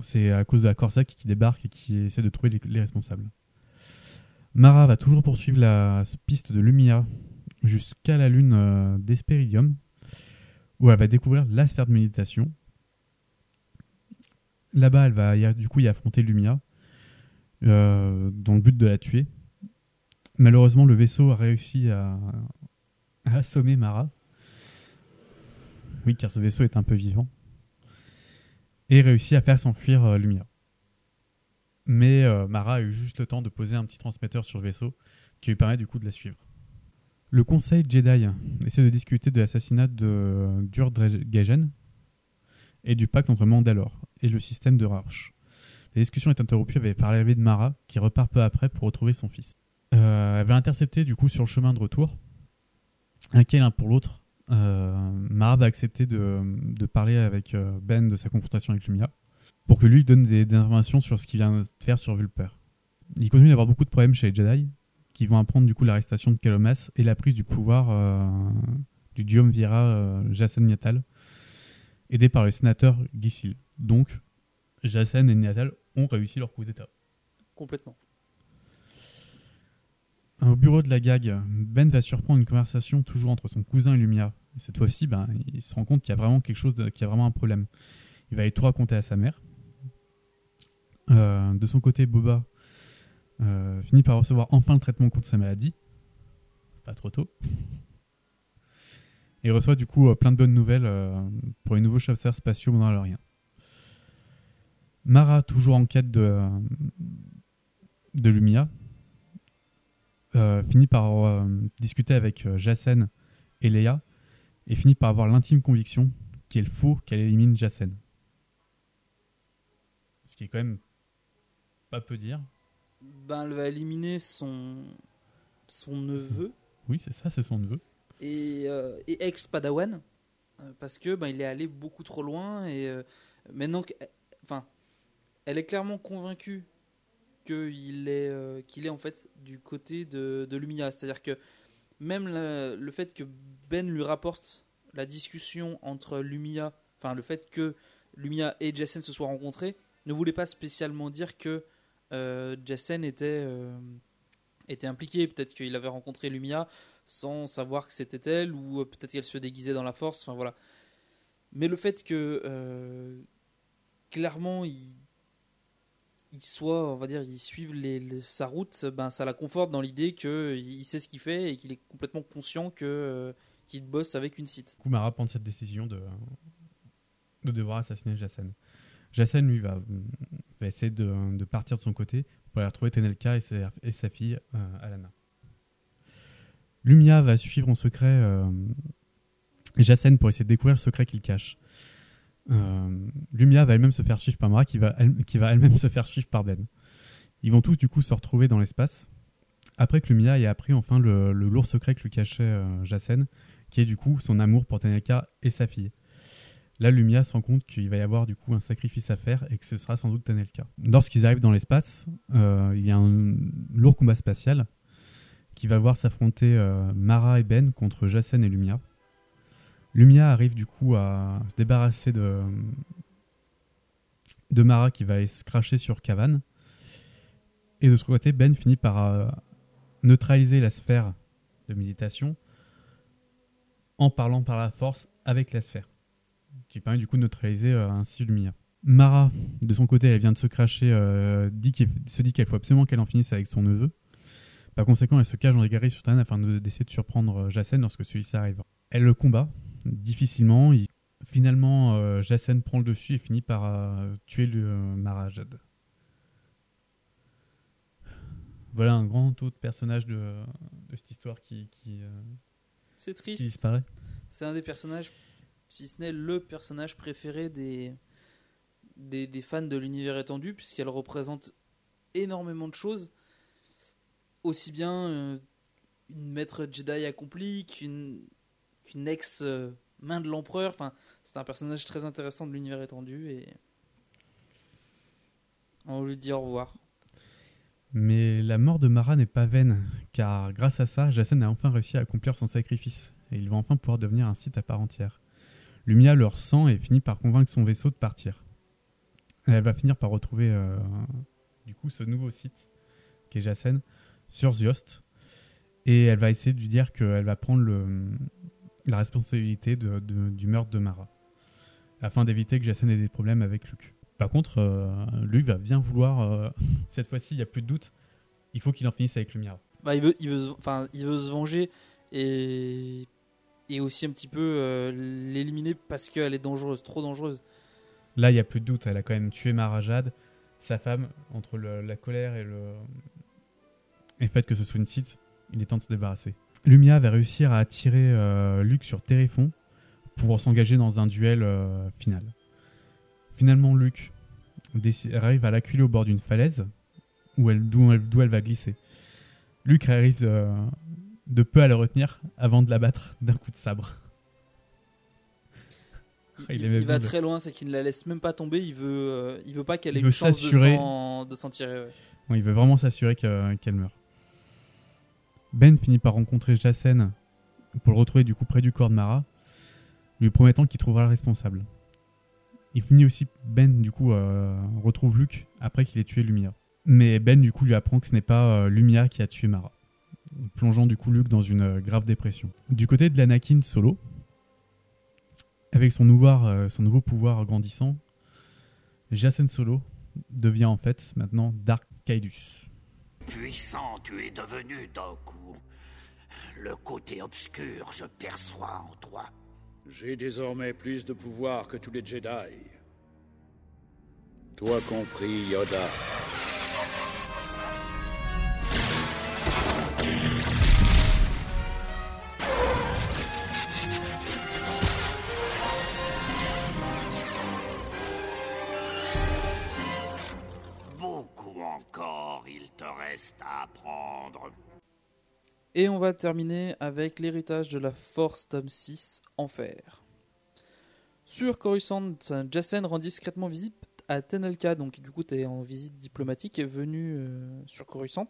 c'est à cause de la Corsac qui débarque et qui essaie de trouver les, les responsables. Mara va toujours poursuivre la piste de Lumia jusqu'à la lune euh, d'Esperidium, où elle va découvrir la sphère de méditation. Là-bas, elle va y- du coup y affronter Lumia, euh, dans le but de la tuer. Malheureusement, le vaisseau a réussi à, assommer Mara. Oui, car ce vaisseau est un peu vivant. Et réussit à faire s'enfuir euh, Lumia. Mais euh, Mara a eu juste le temps de poser un petit transmetteur sur le vaisseau qui lui permet du coup de la suivre. Le Conseil Jedi essaie de discuter de l'assassinat de Durdregen et du pacte entre Mandalore et le système de Rauch. La discussion est interrompue par l'arrivée de Mara qui repart peu après pour retrouver son fils. Euh, elle va l'intercepter du coup sur le chemin de retour. Inquiet l'un pour l'autre, euh, Mara va accepter de, de parler avec euh, Ben de sa confrontation avec Lumia pour que lui donne des, des informations sur ce qu'il vient de faire sur Vulper. Il continue d'avoir beaucoup de problèmes chez les Jedi qui vont apprendre du coup l'arrestation de Kalomas et la prise du pouvoir euh, du Duumvira euh, Jacen Niatal, aidé par le sénateur Gissil. Donc, Jacen et Niatal ont réussi leur coup d'état. complètement. Au bureau de la gag, Ben va surprendre une conversation toujours entre son cousin et Lumia. Et cette fois-ci, ben, il se rend compte qu'il y a vraiment quelque chose, qu'il y a vraiment un problème. Il va aller tout raconter à sa mère. Euh, de son côté, Boba euh, finit par recevoir enfin le traitement contre sa maladie. Pas trop tôt. Et reçoit du coup euh, plein de bonnes nouvelles euh, pour les nouveaux chasseurs spatiaux mandaloriens. Mara, toujours en quête de, Lumia, finit par discuter avec Jacen et Leia et finit par avoir l'intime conviction qu'il faut qu'elle élimine Jacen. Ce qui est quand même pas peu dire. Ben, elle va éliminer son, son neveu Oui, c'est ça, c'est son neveu. et, euh, et ex-Padawan. euh, parce que ben, il est allé beaucoup trop loin et euh, maintenant enfin elle est clairement convaincue qu'il est euh, qu'il est en fait du côté de, de Lumia c'est à dire que même le, le fait que Ben lui rapporte la discussion entre Lumia enfin le fait que Lumia et Jason se soient rencontrés ne voulait pas spécialement dire que euh, Jason était euh, était impliqué. Peut-être qu'il avait rencontré Lumia sans savoir que c'était elle ou euh, peut-être qu'elle se déguisait dans la force enfin voilà. Mais le fait que clairement il soit on va dire il suive sa route ben ça la conforte dans l'idée que il sait ce qu'il fait et qu'il est complètement conscient que qu'il bosse avec une site. Du coup, Mara prend cette décision de, de devoir assassiner Jacen. Jacen, lui, va, va essayer de, partir de son côté pour aller retrouver Tenelka et sa, fille, euh, Alana. Lumia va suivre en secret euh, Jacen pour essayer de découvrir le secret qu'il cache. Euh, Lumia va elle-même se faire suivre par Mara, qui va, elle-même se faire suivre par Ben. Ils vont tous, du coup, se retrouver dans l'espace. Après que Lumia ait appris enfin le, lourd secret que lui cachait euh, qui est du coup son amour pour Tenelka et sa fille. Là, Lumia se rend compte qu'il va y avoir du coup un sacrifice à faire et que ce sera sans doute Tenelka. Lorsqu'ils arrivent dans l'espace, euh, il y a un lourd combat spatial qui va voir s'affronter euh, Mara et Ben contre Jacen et Lumia. Lumia arrive du coup à se débarrasser de, de Mara qui va aller se cracher sur Kavan. Et de ce côté, Ben finit par euh, neutraliser la sphère de méditation en parlant par la force avec la sphère, qui permet du coup de neutraliser euh, ainsi Lumia. Mara, de son côté, elle vient de se cracher, euh, dit se dit qu'il faut absolument qu'elle en finisse avec son neveu. Par conséquent, elle se cache dans les galeries souterraines afin de- d'essayer de surprendre euh, Jacen lorsque celui-ci arrive. Elle le combat difficilement. Il- Finalement, euh, Jacen prend le dessus et finit par euh, tuer le euh, Mara Jade. Voilà un grand taux de personnages de, de cette histoire qui, qui, euh, c'est qui triste disparaît. c'est un des personnages si ce n'est le personnage préféré des fans de l'univers étendu puisqu'elle représente énormément de choses. Aussi bien euh, une maître Jedi accomplie qu'une ex euh, main de l'empereur. Enfin c'est un personnage très intéressant de l'univers étendu et on lui dire au revoir. Mais la mort de Mara n'est pas vaine, car grâce à ça, Jacen a enfin réussi à accomplir son sacrifice, et il va enfin pouvoir devenir un site à part entière. Lumia le ressent et finit par convaincre son vaisseau de partir. Elle va finir par retrouver euh, du coup ce nouveau site, qui est Jacen, sur Ziost, et elle va essayer de lui dire qu'elle va prendre la responsabilité du meurtre de Mara, afin d'éviter que Jacen ait des problèmes avec Luke. Par contre, euh, Luke va bien vouloir, euh, cette fois-ci, il n'y a plus de doute, il faut qu'il en finisse avec Lumia. Bah, il veut, il veut se venger et et aussi un petit peu euh, l'éliminer parce qu'elle est dangereuse, trop dangereuse. Là, il n'y a plus de doute, elle a quand même tué Marajad, sa femme, entre la colère et le, fait que ce soit une site, il est temps de se débarrasser. Lumia va réussir à attirer euh, Luke sur Téréphon pour s'engager dans un duel euh, final. Finalement, Luke arrive à l'acculer au bord d'une falaise où elle, d'où elle, elle va glisser. Luke arrive de, peu à le retenir avant de l'abattre d'un coup de sabre. Il, Il il- aimait il va très loin, c'est qu'il ne la laisse même pas tomber. Il veut, euh, il veut pas qu'elle ait une chance de s'en, tirer. ouais. Il veut vraiment s'assurer que- qu'elle meurt. Ben finit par rencontrer Jacen pour le retrouver du coup près du corps de Mara, lui promettant qu'il trouvera le responsable. Il finit aussi, Ben du coup euh, retrouve Luke après qu'il ait tué Lumia. Mais Ben du coup lui apprend que ce n'est pas euh, Lumia qui a tué Mara, plongeant du coup Luke dans une euh, grave dépression. Du côté de l'Anakin Solo, avec son nouveau, euh, son nouveau pouvoir grandissant, Jacen Solo devient en fait maintenant Dark Kaidus. Puissant tu es devenu, Doku. le côté obscur, je perçois en toi. J'ai désormais plus de pouvoir que tous les Jedi. Toi compris, Yoda. Et on va terminer avec l'héritage de la Force tome 6, Enfer. Sur Coruscant, Jacen rend discrètement visite à Tenelka, donc du coup tu en visite diplomatique venu euh, sur Coruscant.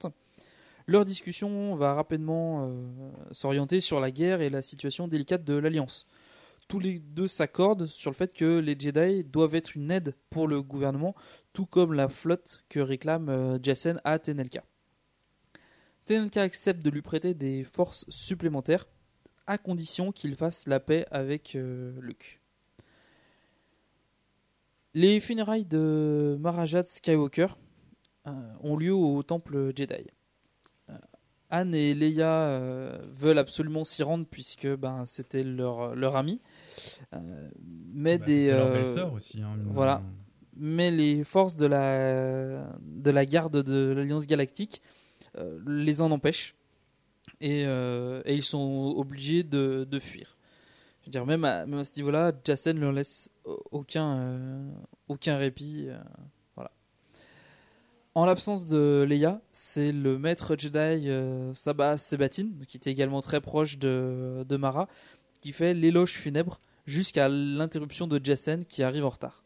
Leur discussion va rapidement euh, s'orienter sur la guerre et la situation délicate de l'Alliance. Tous les deux s'accordent sur le fait que les Jedi doivent être une aide pour le gouvernement, tout comme la flotte que réclame euh, Jacen à Tenelka. Tenelka accepte de lui prêter des forces supplémentaires, à condition qu'il fasse la paix avec euh, Luke. Les funérailles de Marajat Skywalker euh, ont lieu au temple Jedi. Euh, Anne et Leia veulent absolument s'y rendre puisque ben, c'était leur, leur ami. Mais Bah, des leur euh, aussi, hein, voilà. les forces de la de la garde de l'Alliance Galactique les en empêchent et, euh, ils sont obligés de, fuir. Je veux dire, même à, ce niveau-là, ne leur laisse aucun, euh, aucun répit. euh, voilà. En l'absence de Leia, c'est le maître Jedi euh, Sabah Sebatin, qui était également très proche de, de Mara, qui fait l'éloge funèbre jusqu'à l'interruption de Jacen qui arrive en retard.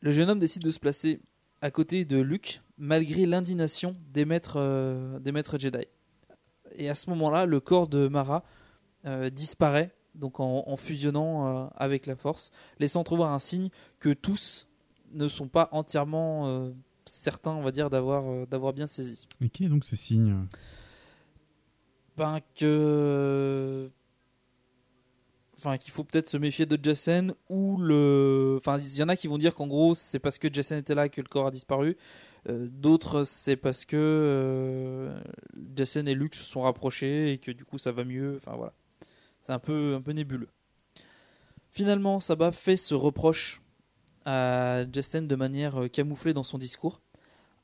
Le jeune homme décide de se placer à côté de Luke, malgré l'indignation des maîtres, euh, des maîtres Jedi. Et à ce moment-là, le corps de Mara euh, disparaît, donc en, en fusionnant euh, avec la Force, laissant entrevoir un signe que tous ne sont pas entièrement certains, on va dire, d'avoir d'avoir bien saisi. Mais qui est donc ce signe? Ben que enfin qu'il faut peut-être se méfier de Jacen ou le enfin il y en a qui vont dire qu'en gros c'est parce que Jacen était là que le corps a disparu Euh, d'autres c'est parce que euh, Jacen et Luke se sont rapprochés et que du coup ça va mieux. Enfin voilà. C'est un peu un peu nébuleux. Finalement Sabah fait ce reproche à Jacen de manière euh, camouflée dans son discours.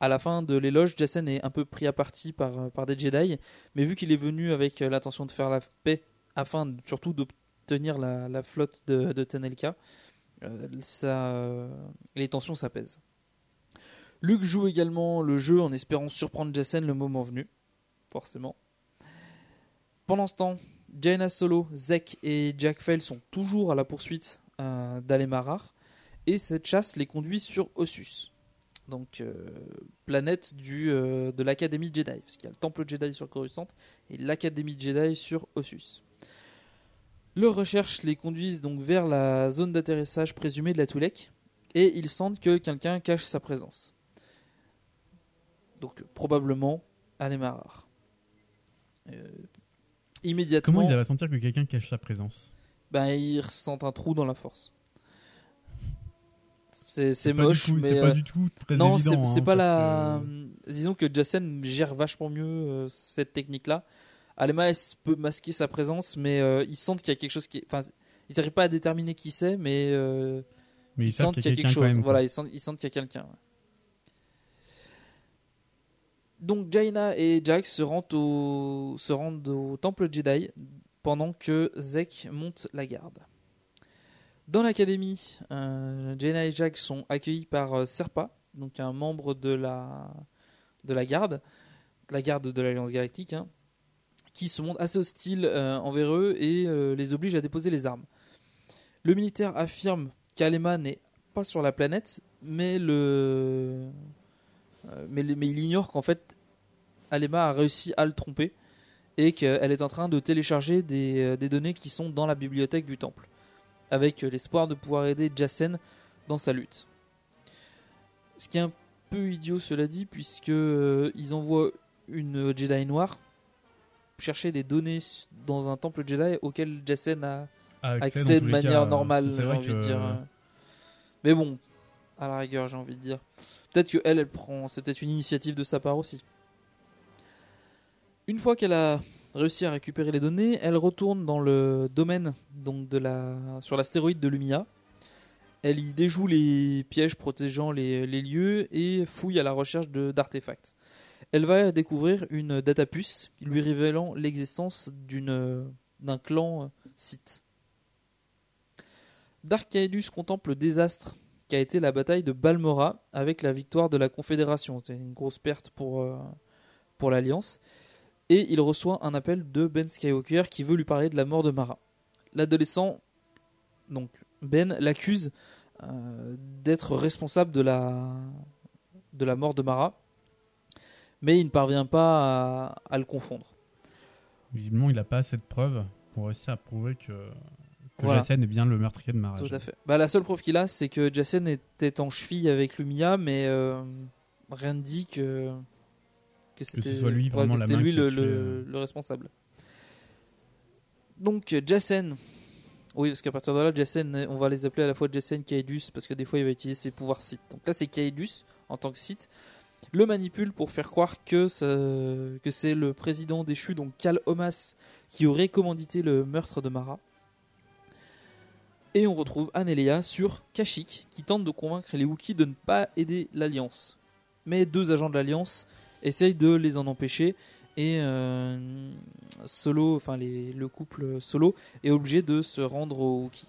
À la fin de l'éloge, Jacen est un peu pris à partie par, par des Jedi, mais vu qu'il est venu avec l'intention de faire la paix, afin surtout d'obtenir la, flotte de, de Tenelka, les tensions s'apaisent. Luke joue également le jeu en espérant surprendre Jacen le moment venu, forcément. Pendant ce temps, Jaina Solo, Zek et Jack Fell sont toujours à la poursuite euh, d'Alemarar, et cette chasse les conduit sur Ossus donc euh, planète euh, de l'Académie Jedi, parce qu'il y a le Temple Jedi sur Coruscant et l'Académie Jedi sur Ossus. Leurs recherches les conduisent donc vers la zone d'atterrissage présumée de la Twi'lek, et ils sentent que quelqu'un cache sa présence. Donc probablement Alemarar. Euh, immédiatement, Comment il va sentir que quelqu'un cache sa présence? Ben, ils ressentent un trou dans la force. C'est moche, tout- mais c'est pas euh, du tout très non, c'est hein, pas la. Disons que Jacen gère vachement mieux euh, cette technique-là. Alema elle peut masquer sa présence, mais euh, ils sentent qu'il y a quelque chose qui. Enfin, ils n'arrivent pas à déterminer qui c'est, mais, Mais ils sentent qu'il y y a quelque chose. même, voilà, ils sentent, ils sentent qu'il y a quelqu'un. ouais. Donc Jaina et Jack se rendent au, temple Jedi pendant que Zek monte la garde. Dans l'académie, euh, Jaina et Jack sont accueillis par euh, Serpa, donc un membre de la, de la garde, de la garde de l'Alliance Galactique, hein, qui se montre assez hostile euh, envers eux et les oblige à déposer les armes. Le militaire affirme qu'Alema n'est pas sur la planète, mais, le... euh, mais, il ignore qu'en fait Alema a réussi à le tromper et qu'elle est en train de télécharger des, euh, des données qui sont dans la bibliothèque du temple, avec euh, l'espoir de pouvoir aider Jacen dans sa lutte. Ce qui est un peu idiot, cela dit, puisque euh, ils envoient une Jedi noire chercher des données dans un temple Jedi auquel Jacen a accès de manière cas, normale, j'ai envie que- de dire. Mais bon, à la rigueur, j'ai envie de dire. Peut-être que elle, elle prend, c'est peut-être une initiative de sa part aussi. Une fois qu'elle a réussit à récupérer les données. Elle retourne dans le domaine sur l'astéroïde de Lumia. Elle y déjoue les pièges protégeant les, lieux et fouille à la recherche d'artefacts. Elle va découvrir une datapuce lui révélant l'existence d'un clan Sith. Dark Caedus contemple le désastre qu'a été la bataille de Balmora avec la victoire de la Confédération. C'est une grosse perte pour, euh, pour l'Alliance. Et il reçoit un appel de Ben Skywalker qui veut lui parler de la mort de Mara. L'adolescent, donc Ben, l'accuse euh, d'être responsable de la, de la mort de Mara, mais il ne parvient pas à, à le confondre. Visiblement, il n'a pas assez de preuves pour réussir à prouver que, que Voilà. Jacen est bien le meurtrier de Mara. Tout à fait. Bah, la seule preuve qu'il a, c'est que Jacen était en cheville avec Lumia, mais euh, rien ne dit que que c'était lui ouais, vraiment que la c'était main lui qui a le, tué, le- le responsable. Donc Jacen, oui, parce qu'à partir de là, Jacen, on va les appeler à la fois Jacen Kaedus, parce que des fois il va utiliser ses pouvoirs Sith. Donc là, c'est Kaedus en tant que Sith. Le manipule pour faire croire que c'est le président déchu, donc Cal Omas, qui aurait commandité le meurtre de Mara. Et on retrouve Anelia sur Kashyyyk, qui tente de convaincre les Wookiees de ne pas aider l'Alliance. Mais deux agents de l'Alliance essayent de les en empêcher, et euh, Solo, enfin les- le couple Solo, est obligé de se rendre aux Wookiees.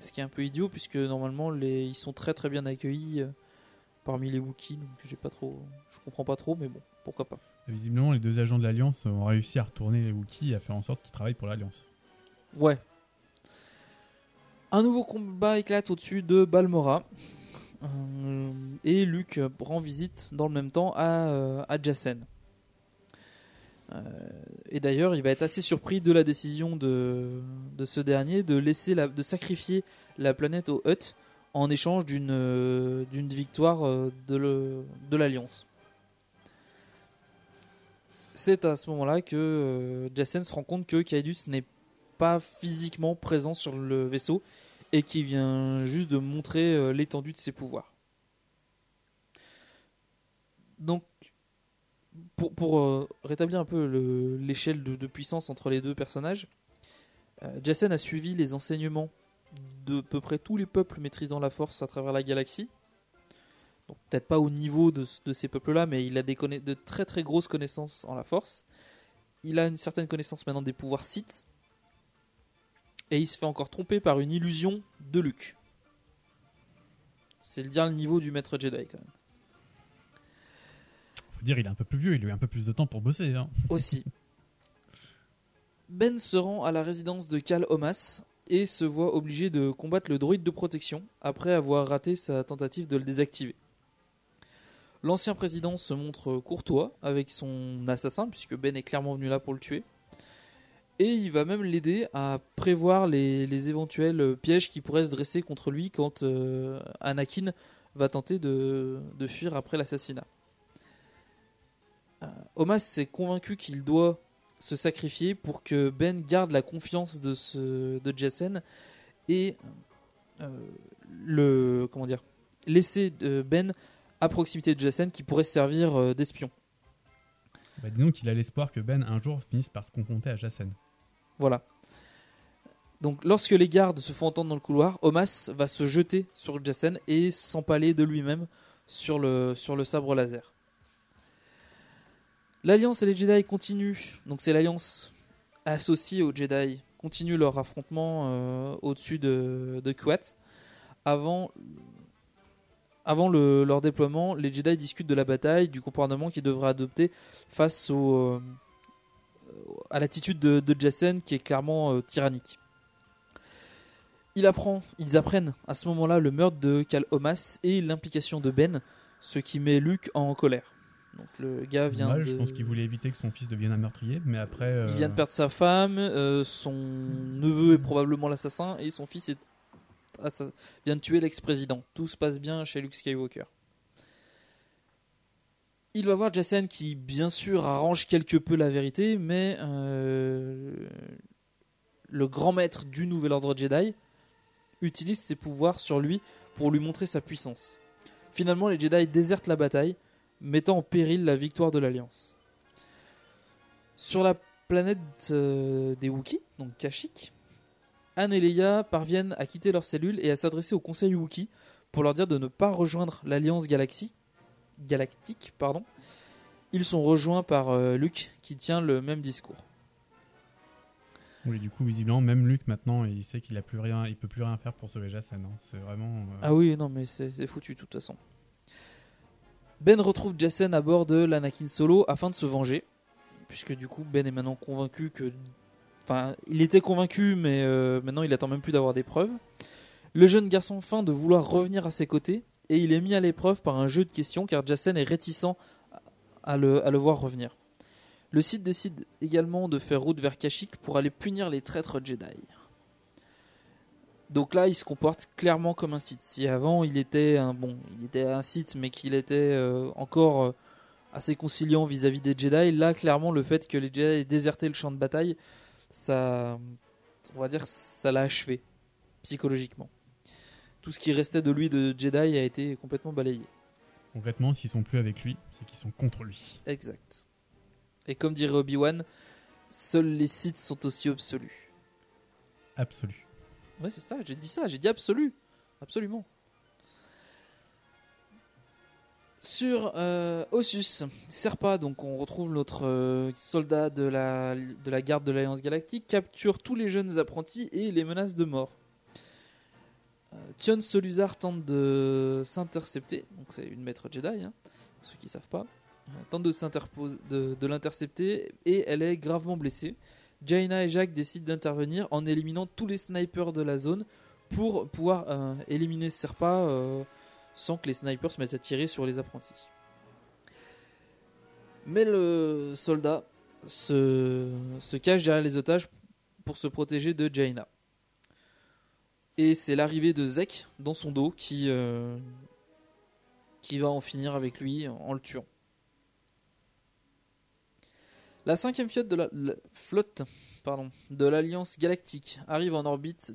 Ce qui est un peu idiot, puisque normalement les, ils sont très très bien accueillis euh, parmi les Wookiees, donc j'ai pas trop, je comprends pas trop, mais bon, pourquoi pas. Visiblement, les deux agents de l'Alliance ont réussi à retourner les Wookiees et à faire en sorte qu'ils travaillent pour l'Alliance. Ouais. Un nouveau combat éclate au-dessus de Balmora. Euh, et Luke rend visite dans le même temps à, euh. Euh, et d'ailleurs, il va être assez surpris de la décision de, ce dernier de sacrifier la planète aux Hutt en échange d'une euh, victoire de l'Alliance. C'est à ce moment-là que Jacen se rend compte que Kaedus n'est pas physiquement présent sur le vaisseau et qui vient juste de montrer euh, l'étendue de ses pouvoirs. Donc, pour, euh, rétablir un peu le- l'échelle de, puissance entre les deux personnages, euh, Jacen a suivi les enseignements de peu près tous les peuples maîtrisant la force à travers la galaxie. Donc, peut-être pas au niveau de, ces peuples-là, mais il a de très très grosses connaissances en la force. Il a une certaine connaissance maintenant des pouvoirs Sith. Et il se fait encore tromper par une illusion de Luke. C'est le le niveau du maître Jedi quand même. Faut dire, il est un peu plus vieux, il a eu un peu plus de temps pour bosser. hein. Aussi. Ben se rend à la résidence de Cal Omas et se voit obligé de combattre le droïde de protection après avoir raté sa tentative de le désactiver. L'ancien président se montre courtois avec son assassin, puisque Ben est clairement venu là pour le tuer. Et il va même l'aider à prévoir les, éventuels pièges qui pourraient se dresser contre lui quand euh, Anakin va tenter de, fuir après l'assassinat. Euh, Omas s'est convaincu qu'il doit se sacrifier pour que Ben garde la confiance de, ce, Jacen et euh, le comment dire laisser Ben à proximité de Jacen qui pourrait servir d'espion. Bah, disons qu'il a l'espoir que Ben un jour finisse par se confronter à Jacen. Voilà. Donc lorsque les gardes se font entendre dans le couloir, Omas va se jeter sur Jacen et s'empaler de lui-même sur le, sabre laser. L'Alliance et les Jedi continuent, donc c'est l'Alliance associée aux Jedi, continuent leur affrontement euh, au-dessus de, de Kuat. Avant, avant le- leur déploiement, les Jedi discutent de la bataille, du comportement qu'ils devraient adopter face au, euh, à l'attitude de, de Jacen qui est clairement euh, tyrannique. Il apprend, ils apprennent à ce moment-là le meurtre de Cal Omas et l'implication de Ben, ce qui met Luke en colère. Donc le gars vient de... Je pense qu'il voulait éviter que son fils devienne un meurtrier, mais après. euh, Il vient de perdre sa femme, euh, son neveu est probablement l'assassin et son fils est vient de tuer l'ex-président. Tout se passe bien chez Luke Skywalker. Il va voir Jacen qui, bien sûr, arrange quelque peu la vérité, mais euh, le grand maître du Nouvel Ordre Jedi utilise ses pouvoirs sur lui pour lui montrer sa puissance. Finalement, les Jedi désertent la bataille, mettant en péril la victoire de l'Alliance. Sur la planète euh, des Wookiees, donc Kashyyyk, Anne et Leia parviennent à quitter leur cellule et à s'adresser au Conseil Wookiee pour leur dire de ne pas rejoindre l'Alliance Galaxie, Galactique. Pardon. Ils sont rejoints par euh, Luke qui tient le même discours. Oui, du coup, visiblement, même Luke maintenant, il sait qu'il a plus rien, il peut plus rien faire pour sauver Jacen. hein. C'est vraiment. euh, Ah oui, non, mais c'est foutu de toute façon. Ben retrouve Jacen à bord de l'Anakin Solo afin de se venger. Puisque du coup, Ben est maintenant convaincu que. Enfin, il était convaincu, mais euh, maintenant il attend même plus d'avoir des preuves. Le jeune garçon feint de vouloir revenir à ses côtés et il est mis à l'épreuve par un jeu de questions car Jacen est réticent à le, voir revenir. Le site décide également de faire route vers Kashyyyk pour aller punir les traîtres Jedi. Donc là, il se comporte clairement comme un site. Si avant il était un bon, il était un site, mais qu'il était euh, encore euh, assez conciliant vis-à-vis des Jedi, là clairement le fait que les Jedi aient déserté le champ de bataille, ça, va dire, ça l'a achevé psychologiquement. Tout ce qui restait de lui de Jedi a été complètement balayé. Concrètement, s'ils sont plus avec lui, c'est qu'ils sont contre lui. Exact. Et comme dirait Obi-Wan, seuls les Sith sont aussi absolus. Absolu. Ouais, c'est ça, j'ai dit ça, j'ai dit absolu. Absolument. Sur euh, Ossus, Serpa, donc on retrouve notre euh, soldat de la, de la garde de l'Alliance Galactique, capture tous les jeunes apprentis et les menace de mort. Euh, Tion Soluzar tente de s'intercepter, donc c'est une maître Jedi, hein, ceux qui ne savent pas, Euh, tente de, l'intercepter et elle est gravement blessée. Jaina et Jacques décident d'intervenir en éliminant tous les snipers de la zone pour pouvoir euh, éliminer Serpa sans que les snipers se mettent à tirer sur les apprentis. Mais le soldat se cache derrière les otages pour se protéger de Jaina. Et c'est l'arrivée de Zek dans son dos qui, euh, qui va en finir avec lui en le tuant. La cinquième flotte de la, flotte, de l'Alliance Galactique arrive en orbite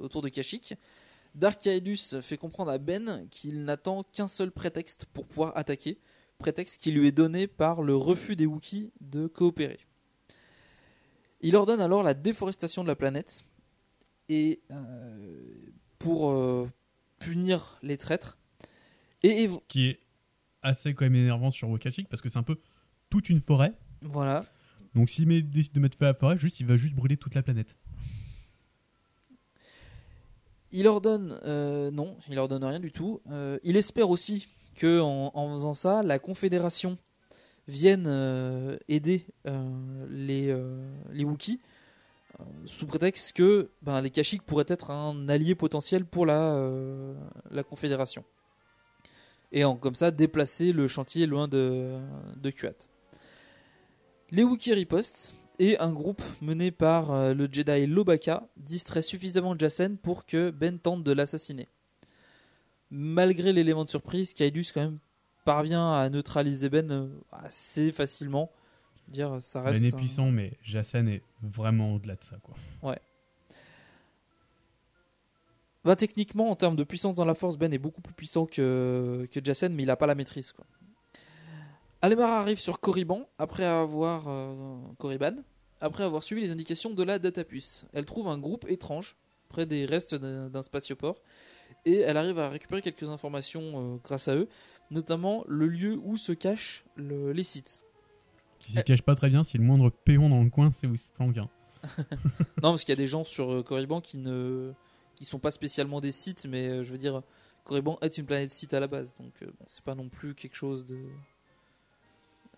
autour de Kashyyyk. Dark Aedus fait comprendre à Ben qu'il n'attend qu'un seul prétexte pour pouvoir attaquer, prétexte qui lui est donné par le refus des Wookiees de coopérer. Il ordonne alors la déforestation de la planète et euh, pour euh, punir les traîtres et évo- Qui est assez quand même énervant sur Wakashik parce que c'est un peu toute une forêt. voilà Donc s'il décide de mettre feu à la forêt, juste, il va juste brûler toute la planète. Il ordonne, euh, non, il ordonne rien du tout. Euh, il espère aussi que en, en faisant ça, la Confédération vienne euh, aider les, les Wookiees sous prétexte que ben, les Kashyyyk pourraient être un allié potentiel pour la, euh, la Confédération. Et en, comme ça, déplacer le chantier loin de, de Kuat. Les Wookiees ripostent et un groupe mené par euh, le Jedi Lobaka distrait suffisamment Jacen pour que Ben tente de l'assassiner. Malgré l'élément de surprise, Kaidus quand même parvient à neutraliser Ben euh, assez facilement. Je veux Dire, ça reste. Ben est un- puissant, mais Jacen est vraiment au-delà de ça. Quoi. Ouais. Bah, techniquement, en termes de puissance dans la force, Ben est beaucoup plus puissant que, que Jacen, mais il n'a pas la maîtrise. Quoi. Alemar arrive sur Korriban après avoir euh, Korriban, après avoir suivi les indications de la Datapus. Elle trouve un groupe étrange près des restes d'un d'un spatioport et elle arrive à récupérer quelques informations euh, grâce à eux, notamment le lieu où se cachent le- les sites. Qui se cache pas très bien, si le moindre péon dans le coin, c'est où il se non, parce qu'il y a des gens sur euh, Korriban qui ne qui sont pas spécialement des sites, mais euh, je veux dire, Korriban est une planète site à la base, donc euh, bon, c'est pas non plus quelque chose de.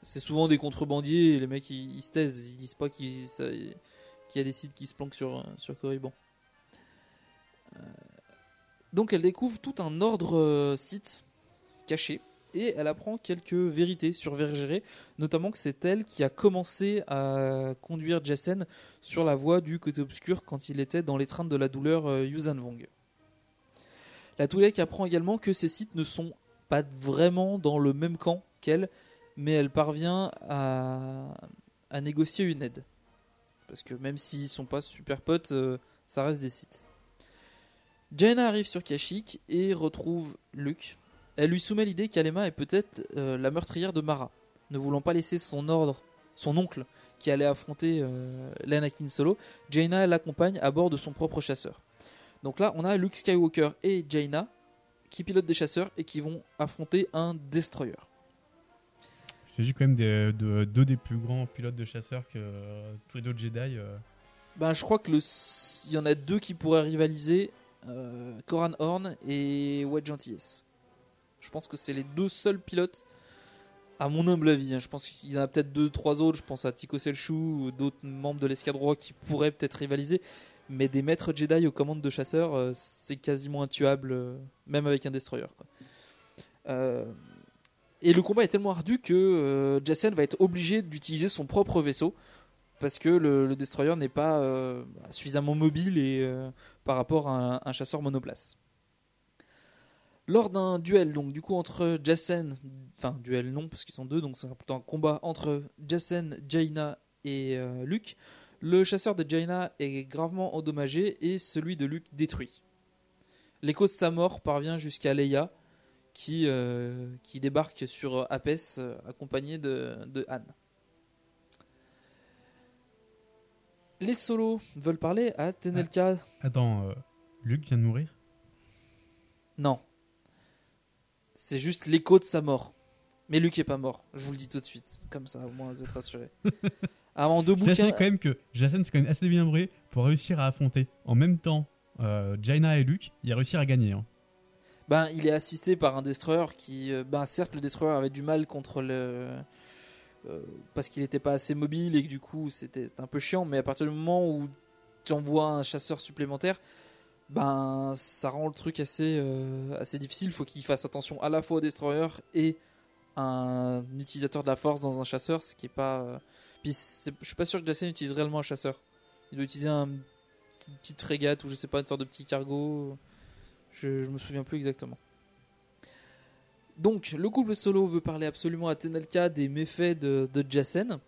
C'est souvent des contrebandiers les mecs ils, se taisent, ils disent pas qu'il y a des sites qui se planquent sur, sur Korriban. Euh, Donc elle découvre tout un ordre site caché et elle apprend quelques vérités sur Vergéré, notamment que c'est elle qui a commencé à conduire Jacen sur la voie du côté obscur quand il était dans l'étreinte de la douleur euh. La Twi'lek apprend également que ces sites ne sont pas vraiment dans le même camp qu'elle, mais elle parvient à, à négocier une aide. Parce que même s'ils sont pas super potes, euh, ça reste des sites. Jaina arrive sur Kashyyyk et retrouve Luke. Elle lui soumet l'idée qu'Alema est peut-être euh, la meurtrière de Mara, ne voulant pas laisser son ordre, son oncle, qui allait affronter euh, l'Anakin Solo, Jaina l'accompagne à bord de son propre chasseur. Donc là, on a Luke Skywalker et Jaina qui pilotent des chasseurs et qui vont affronter un destroyer. Il s'agit quand même des- de deux des plus grands pilotes de chasseurs que euh, tous les autres Jedi. euh. Ben, je crois que le, il y en a deux qui pourraient rivaliser, Coran Horn et Wedge Antilles. Je pense que c'est les deux seuls pilotes, à mon humble avis. hein. Je pense qu'il y en a peut-être deux, trois autres. Je pense à Tico Selchou ou d'autres membres de l'escadron qui pourraient peut-être rivaliser. Mais des maîtres Jedi aux commandes de chasseurs, euh, c'est quasiment intuable, euh, même avec un destroyer. Euh, et le combat est tellement ardu que Jacen va être obligé d'utiliser son propre vaisseau parce que le, destroyer n'est pas suffisamment mobile et par rapport à un chasseur monoplace. Lors d'un duel, donc du coup entre Jacen, enfin duel non parce qu'ils sont deux, donc c'est plutôt un combat entre Jacen, Jaina et euh, Luke. Le chasseur de Jaina est gravement endommagé et celui de Luke détruit. L'écho de sa mort parvient jusqu'à Leia qui, euh, qui débarque sur Apes euh, accompagnée de, de Anne. Les solos veulent parler à Tenelka. Attends, euh, Luke vient de mourir? Non. C'est juste l'écho de sa mort. Mais Luke est pas mort, je vous le dis tout de suite. Comme ça, au moins vous êtes rassurés. Avant deux Sachez bouquins. quand même que Jacen c'est quand même assez bien bré pour réussir à affronter en même temps euh, Jaina et Luke. Il a réussi à gagner. hein. Ben, il est assisté par un destroyer qui, euh, ben, certes, le destroyer avait du mal contre le, euh, parce qu'il n'était pas assez mobile et que du coup c'était c'était un peu chiant. Mais à partir du moment où tu envoies un chasseur supplémentaire, ben ça rend le truc assez, euh, assez difficile. Il faut qu'il fasse attention à la fois au destroyer et un utilisateur de la force dans un chasseur, ce qui est pas. euh, Puis je suis pas sûr que Jacen utilise réellement un chasseur. Il doit utiliser un, une petite frégate ou je sais pas une sorte de petit cargo. Je, je me souviens plus exactement. Donc, le couple solo veut parler absolument à Tenelka des méfaits de, de Jacen,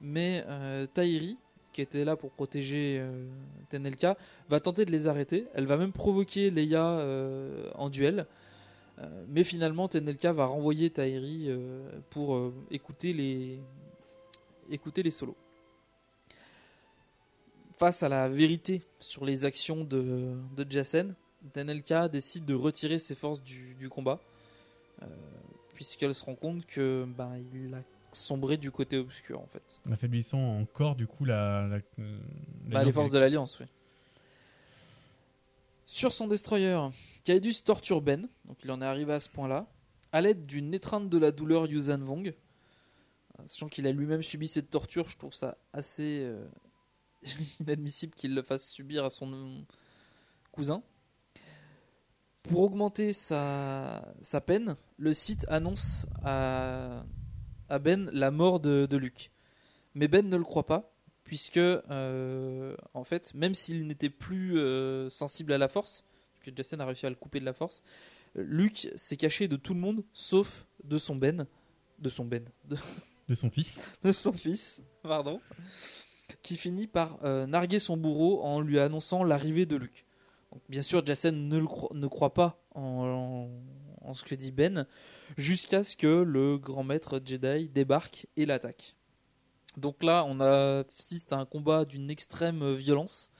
mais euh, Tairi, qui était là pour protéger euh, Tenelka, va tenter de les arrêter. Elle va même provoquer Leia euh, en duel, Euh, mais finalement Tenelka va renvoyer Tairi pour écouter les écouter les solos. Face à la vérité sur les actions de, de Jacen, Tenelka décide de retirer ses forces du, combat, puisqu'elle se rend compte que ben, il a sombré du côté obscur en fait. En affaiblissant encore du coup la. la- Bah, les forces de l'Alliance, oui. Sur son destroyer, Kaedus torture Ben, donc il en est arrivé à ce point-là, à l'aide d'une étreinte de la douleur Yuuzhan Vong. Sachant qu'il a lui-même subi cette torture, je trouve ça assez euh, inadmissible qu'il le fasse subir à son cousin. Pour augmenter sa, sa peine, le site annonce à, à Ben la mort de, de Luke. Mais Ben ne le croit pas, puisque, euh, en fait, même s'il n'était plus euh, sensible à la force, parce que Jacen a réussi à le couper de la force, Luke s'est caché de tout le monde, sauf de son Ben. De son Ben. De, De son fils. de son fils, pardon. Qui finit par euh, narguer son bourreau en lui annonçant l'arrivée de Luke. Donc, bien sûr, Jacen ne, le cro- ne croit pas en, en- en ce que dit Ben, jusqu'à ce que le grand maître Jedi débarque et l'attaque. Donc là, on assiste à un combat d'une extrême violence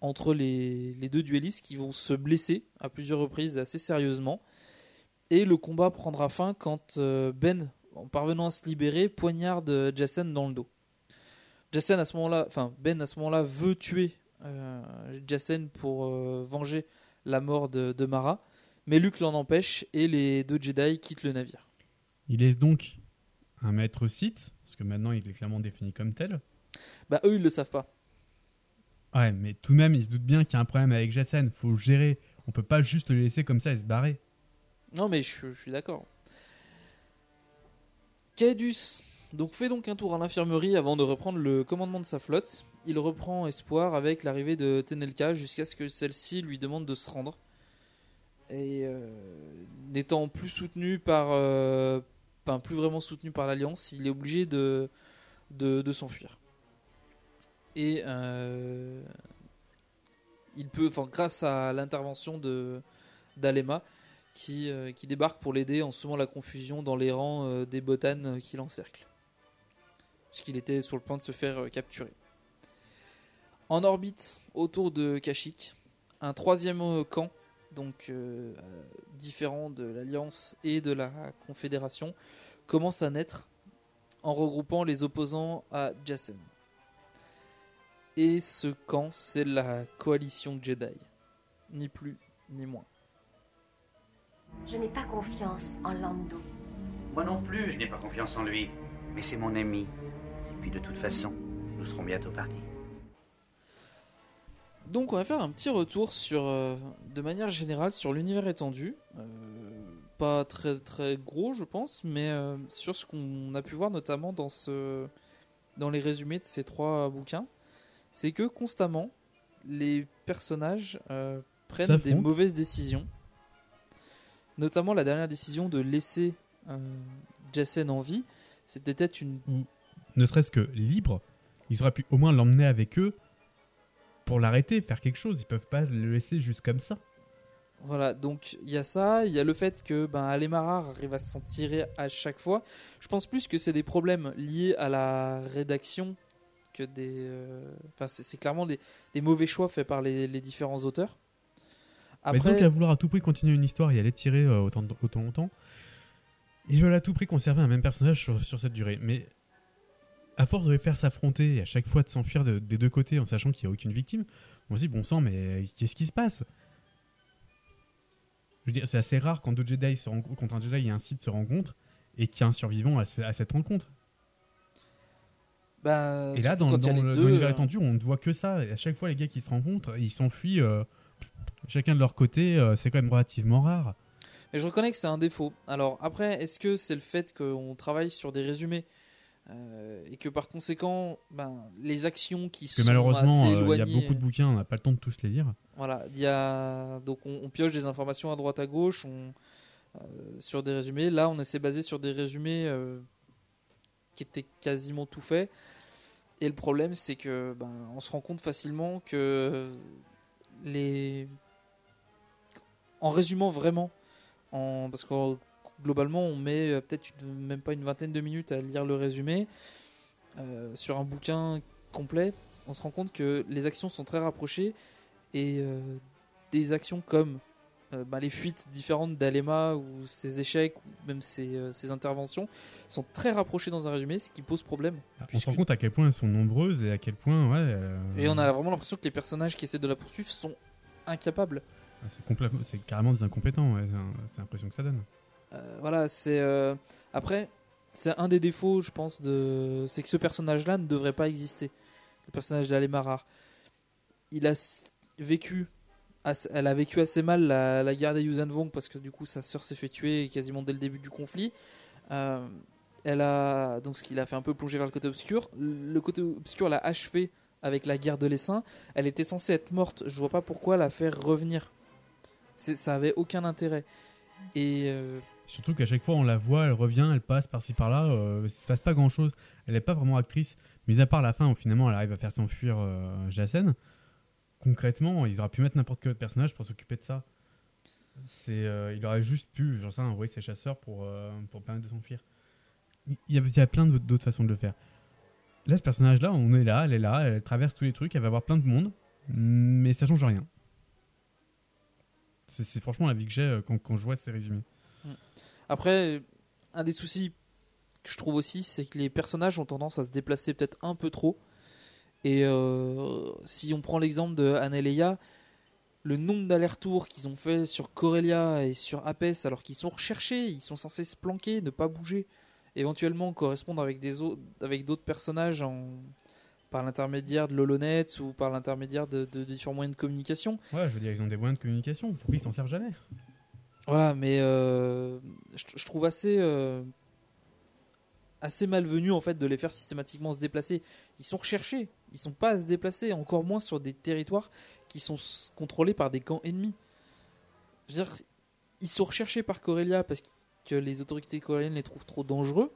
entre les, deux duellistes qui vont se blesser à plusieurs reprises assez sérieusement. Et le combat prendra fin quand euh, Ben, en parvenant à se libérer, poignarde Jacen dans le dos. Jacen à ce moment-là, enfin Ben à ce moment-là veut tuer euh, pour euh, venger la mort de Mara, mais Luke l'en empêche et les deux Jedi quittent le navire. Il est donc un maître Sith, parce que maintenant il est clairement défini comme tel. Bah eux ils le savent pas. Ouais, mais tout de même, il se doute bien qu'il y a un problème avec Jacen. Faut le gérer. On peut pas juste le laisser comme ça et se barrer. Non, mais je, je suis d'accord. Caedus donc, fait donc un tour à l'infirmerie avant de reprendre le commandement de sa flotte. Il reprend espoir avec l'arrivée de Tenelka jusqu'à ce que celle-ci lui demande de se rendre. Et euh, n'étant plus soutenu par. euh, plus vraiment soutenu par l'Alliance, il est obligé de, s'enfuir. Et euh, il peut, enfin, grâce à l'intervention de d'Alema, qui, débarque pour l'aider en semant la confusion dans les rangs des botanes qui l'encerclent. puisqu'il était sur le point de se faire capturer. En orbite autour de Kashyyyk, un troisième camp, donc euh, euh, différent de l'Alliance et de la Confédération, commence à naître en regroupant les opposants à Jacen. Et ce camp, c'est la coalition Jedi. Ni plus, ni moins. Je n'ai pas confiance en Lando. Moi non plus, je n'ai pas confiance en lui. Mais c'est mon ami. Et puis de toute façon, nous serons bientôt partis. Donc on va faire un petit retour sur, euh, de manière générale sur l'univers étendu. Euh, pas très très gros je pense, mais euh, sur ce qu'on a pu voir notamment dans, ce, dans les résumés de ces trois bouquins, c'est que constamment les personnages prennent des mauvaises décisions. Notamment la dernière décision de laisser Jacen en vie, c'était peut-être une Ne serait-ce que libre, ils auraient pu au moins l'emmener avec eux pour l'arrêter, faire quelque chose. Ils peuvent pas le laisser juste comme ça. Voilà, donc il y a ça, il y a le fait que ben, Alemara arrive à s'en tirer à chaque fois. Je pense plus que c'est des problèmes liés à la rédaction que des. euh, Enfin, c'est c'est clairement des, des mauvais choix faits par les, les différents auteurs. Mais Après, donc à vouloir à tout prix continuer une histoire et à l'étirer euh, autant, autant longtemps, ils veulent à tout prix conserver un même personnage sur, sur cette durée. Mais à force de les faire s'affronter et à chaque fois de s'enfuir de- des deux côtés en sachant qu'il n'y a aucune victime, on se dit bon sang, mais qu'est-ce qui se passe? Je veux dire, c'est assez rare quand deux Jedi se rencontrent, quand un Jedi et un Sith se rencontrent et qu'il y a un survivant à, ce- à cette rencontre. ben, Et là, dans, dans dans l'univers euh, étendu, on ne voit que ça. Et à chaque fois, les gars qui se rencontrent, ils s'enfuient euh, chacun de leur côté. euh, c'est quand même relativement rare. Et je reconnais que c'est un défaut. Alors après, est-ce que c'est le fait qu'on travaille sur des résumés? Euh, et que par conséquent, ben, les actions qui que sont malheureusement, assez euh, il y a beaucoup de bouquins, on n'a pas le temps de tous les lire. Voilà, il y a donc on, on pioche des informations à droite à gauche, on, euh, sur des résumés. Là, on s'est basé sur des résumés qui étaient quasiment tout faits. Et le problème, c'est que ben, on se rend compte facilement que les en résumant vraiment, en parce que globalement, on met euh, peut-être même pas une vingtaine de minutes à lire le résumé euh, sur un bouquin complet. On se rend compte que les actions sont très rapprochées et euh, des actions comme euh, bah, les fuites différentes d'Alema ou ses échecs ou même ses, ses interventions sont très rapprochées dans un résumé, ce qui pose problème. On se rend compte à quel point elles sont nombreuses et à quel point, ouais. Et on a vraiment l'impression que les personnages qui essaient de la poursuivre sont incapables. C'est complètement, c'est carrément des incompétents. ouais, c'est l'impression que ça donne. Euh, voilà, c'est euh, après c'est un des défauts, je pense, de c'est que ce personnage-là ne devrait pas exister. Le personnage d'Alemarar, il a vécu, elle a vécu assez mal la, guerre des Yuuzhan Vong parce que du coup sa sœur s'est fait tuer quasiment dès le début du conflit. Euh, elle a donc ce qui l'a fait un peu plonger vers le côté obscur. Le côté obscur l'a achevé avec la guerre de l'essaim. Elle était censée être morte. Je vois pas pourquoi la faire revenir. Ça avait aucun intérêt. Et Surtout qu'à chaque fois, on la voit, elle revient, elle passe par-ci par-là. euh, il se passe pas grand-chose. Elle n'est pas vraiment actrice. Mis à part la fin où finalement elle arrive à faire s'enfuir euh, Jacen. Concrètement, ils auraient pu mettre n'importe quel autre personnage pour s'occuper de ça. C'est, euh, il aurait juste pu, sais rien, envoyer ses chasseurs pour, euh, pour permettre de s'enfuir. Il y, a, il y a plein d'autres façons de le faire. Là, ce personnage-là, on est là, elle est là, elle traverse tous les trucs, elle va voir plein de monde, mais ça change rien. C'est franchement la vie que j'ai euh, quand, quand je vois ces résumés. Après, un des soucis que je trouve aussi, c'est que les personnages ont tendance à se déplacer peut-être un peu trop. Et euh, si on prend l'exemple de Leia, le nombre d'allers-retours qu'ils ont fait sur Corellia et sur Apes, alors qu'ils sont recherchés, ils sont censés se planquer, ne pas bouger, éventuellement correspondre avec des au- avec d'autres personnages par l'intermédiaire de l'Holonet ou par l'intermédiaire de, de- de différents moyens de communication. Ouais, je veux dire, ils ont des moyens de communication. Pourquoi ils s'en servent jamais Voilà, mais euh, je, trouve assez euh, assez malvenu en fait de les faire systématiquement se déplacer. Ils sont recherchés, ils sont pas à se déplacer, encore moins sur des territoires qui sont contrôlés par des camps ennemis. Je veux dire, ils sont recherchés par Corellia parce que les autorités coréennes les trouvent trop dangereux.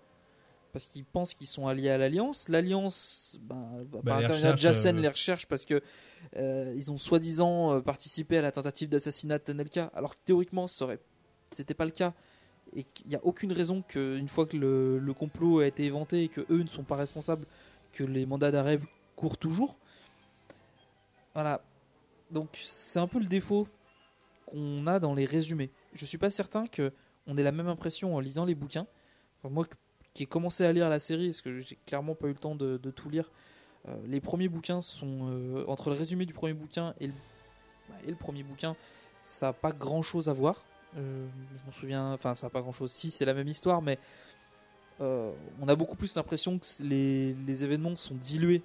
Parce qu'ils pensent qu'ils sont alliés à l'Alliance. L'Alliance, ben, Bah, par de recherche, Jacen, euh, les recherche parce que euh, ils ont soi-disant euh, participé à la tentative d'assassinat de Tanelka, alors que théoriquement, ça aurait- c'était pas le cas. et qu'il n'y a aucune raison qu'une fois que le, le complot a été éventé et que eux ne sont pas responsables, que les mandats d'arrêt courent toujours. Voilà. Donc c'est un peu le défaut qu'on a dans les résumés. Je suis pas certain que on ait la même impression en lisant les bouquins. Enfin, moi qui ai commencé à lire la série, parce que j'ai clairement pas eu le temps de, tout lire, euh, les premiers bouquins sont euh, entre le résumé du premier bouquin et le, bah, premier bouquin, ça n'a pas grand chose à voir. Euh, je m'en souviens, enfin ça n'a pas grand chose. Si c'est la même histoire, mais on a beaucoup plus l'impression que les, événements sont dilués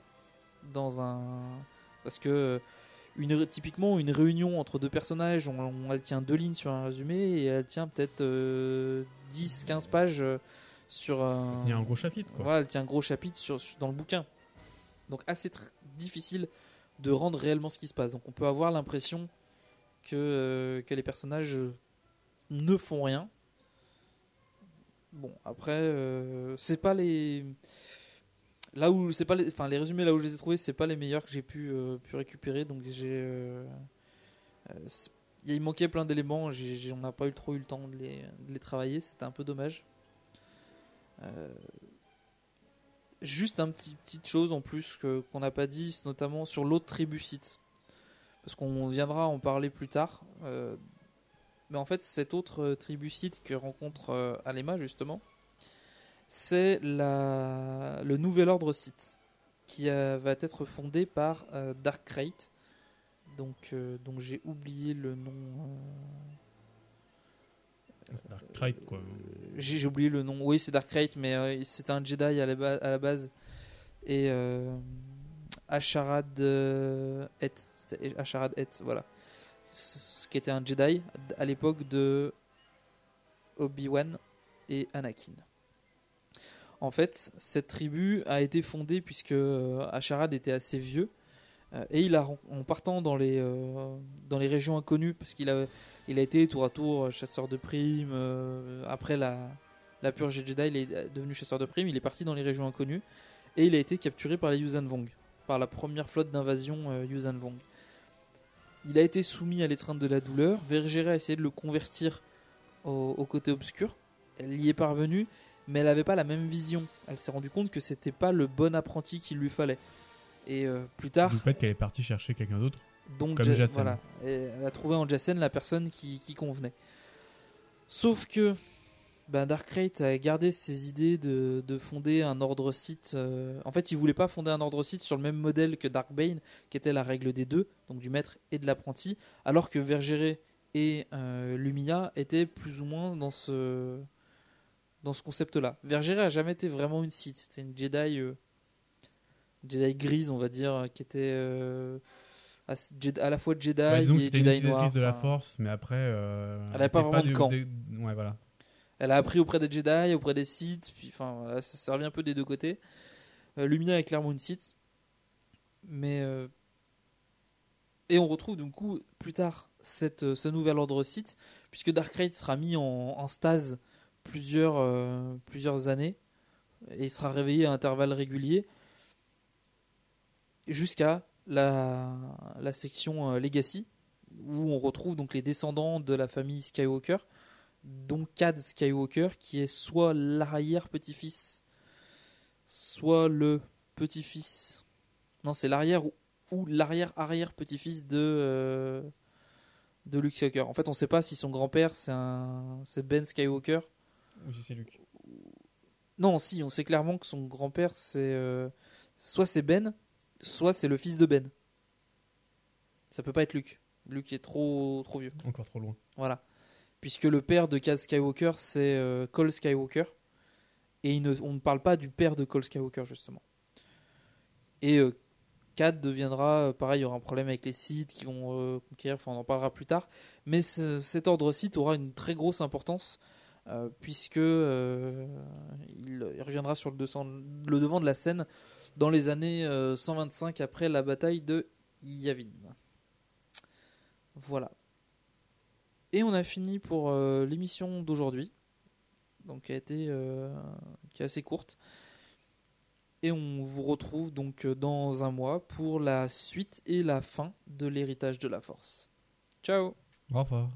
dans un parce que typiquement une réunion entre deux personnages, on, elle tient deux lignes sur un résumé et elle tient peut-être 10-15 pages sur. Il y a un gros chapitre, quoi. Voilà, elle tient un gros chapitre sur, sur- dans le bouquin. Donc assez difficile de rendre réellement ce qui se passe. Donc on peut avoir l'impression que, euh, que les personnages euh, ne font rien. Bon, après, euh, c'est pas les. Là où c'est pas les, enfin les résumés là où je les ai trouvés, c'est pas les meilleurs que j'ai pu, euh, pu récupérer. Donc j'ai, il manquait plein d'éléments. on n'a pas eu trop eu le temps de les, de les travailler. C'était un peu dommage. Euh, juste un petit petite chose en plus qu'on n'a pas dit, notamment sur l'autre tribucite, parce qu'on viendra en parler plus tard. euh, mais en fait, cet autre euh, tribucite que rencontre Alema justement, c'est la le nouvel ordre Sith qui va être fondé par Dark Crate. Donc, donc j'ai oublié le nom. Dark Crate, quoi. j'ai oublié le nom. Oui, c'est Dark Crate, mais euh, c'était un Jedi à la, base. Et euh, Asharad euh, Et. C'était Asharad Et, voilà. Ce qui était un Jedi à l'époque de Obi-Wan et Anakin. En fait, cette tribu a été fondée puisque Asharad était assez vieux. et il a, en partant dans les, dans les régions inconnues, parce qu'il a, il a été tour à tour euh, chasseur de primes. euh, après la, purge des Jedi, il est devenu chasseur de primes. Il est parti dans les régions inconnues. Et il a été capturé par les Yuuzhan Vong, par la première flotte d'invasion euh, Yuuzhan Vong. Il a été soumis à l'étreinte de la douleur. Vergeret a essayé de le convertir au, côté obscur. Elle y est parvenue, mais elle n'avait pas la même vision. Elle s'est rendue compte que c'était pas le bon apprenti qu'il lui fallait. Et euh, plus tard, Du fait qu'elle est partie chercher quelqu'un d'autre. Donc comme Ja- Jacen. voilà, Et elle a trouvé en Jacen la personne qui, qui convenait. Sauf que ben, Dark Crate a gardé ses idées de, de fonder un ordre Sith. euh, En fait, il voulait pas fonder un ordre Sith sur le même modèle que Dark Bane, qui était la règle des deux, donc du maître et de l'apprenti, alors que Vergeret et euh, Lumia étaient plus ou moins dans ce dans ce concept-là. Vergeret a jamais été vraiment une Sith. C'était une Jedi, euh, Jedi grise, on va dire, qui était à, Jedi- à la fois Jedi Ouais, et une Jedi utilisatrice noir. de la force, mais après. euh, Elle avait pas vraiment de camp. Ouais, voilà. Elle a appris auprès des Jedi, auprès des Sith, puis enfin, voilà, ça servait un peu des deux côtés. Euh, Lumia est clairement une Sith, mais euh, et on retrouve du coup plus tard cette, euh, ce nouvel ordre Sith, puisque Darkrai sera mis en, en stase plusieurs plusieurs années et il sera réveillé à intervalles réguliers jusqu'à la, la section euh, Legacy où on retrouve donc les descendants de la famille Skywalker dont Cad Skywalker, qui est soit l'arrière-petit-fils, soit le petit-fils. Non, c'est l'arrière ou, l'arrière-arrière-petit-fils de, euh, de Luke Skywalker. En fait, on ne sait pas si son grand-père c'est Ben Skywalker. Ou si c'est Luke. Non, si, on sait clairement que son grand-père c'est euh, soit c'est Ben, soit c'est le fils de Ben. Ça peut pas être Luke. Luke est trop trop vieux. Encore trop loin. Voilà. Puisque le père de Cad Skywalker, c'est euh, Cole Skywalker. Et ne- on ne parle pas du père de Cole Skywalker, justement. Et euh, Cad deviendra, euh, pareil, il y aura un problème avec les Sith qui vont euh, conquérir, enfin on en parlera plus tard. Mais ce- cet ordre Sith aura une très grosse importance, euh, puisque euh, il, il reviendra sur le, 200 le devant de la scène dans les années euh, 125 après la bataille de Yavin. Voilà. Et on a fini pour euh, l'émission d'aujourd'hui, donc qui a été euh, assez courte. Et on vous retrouve donc dans un mois pour la suite et la fin de l'héritage de la force. Ciao. Au revoir.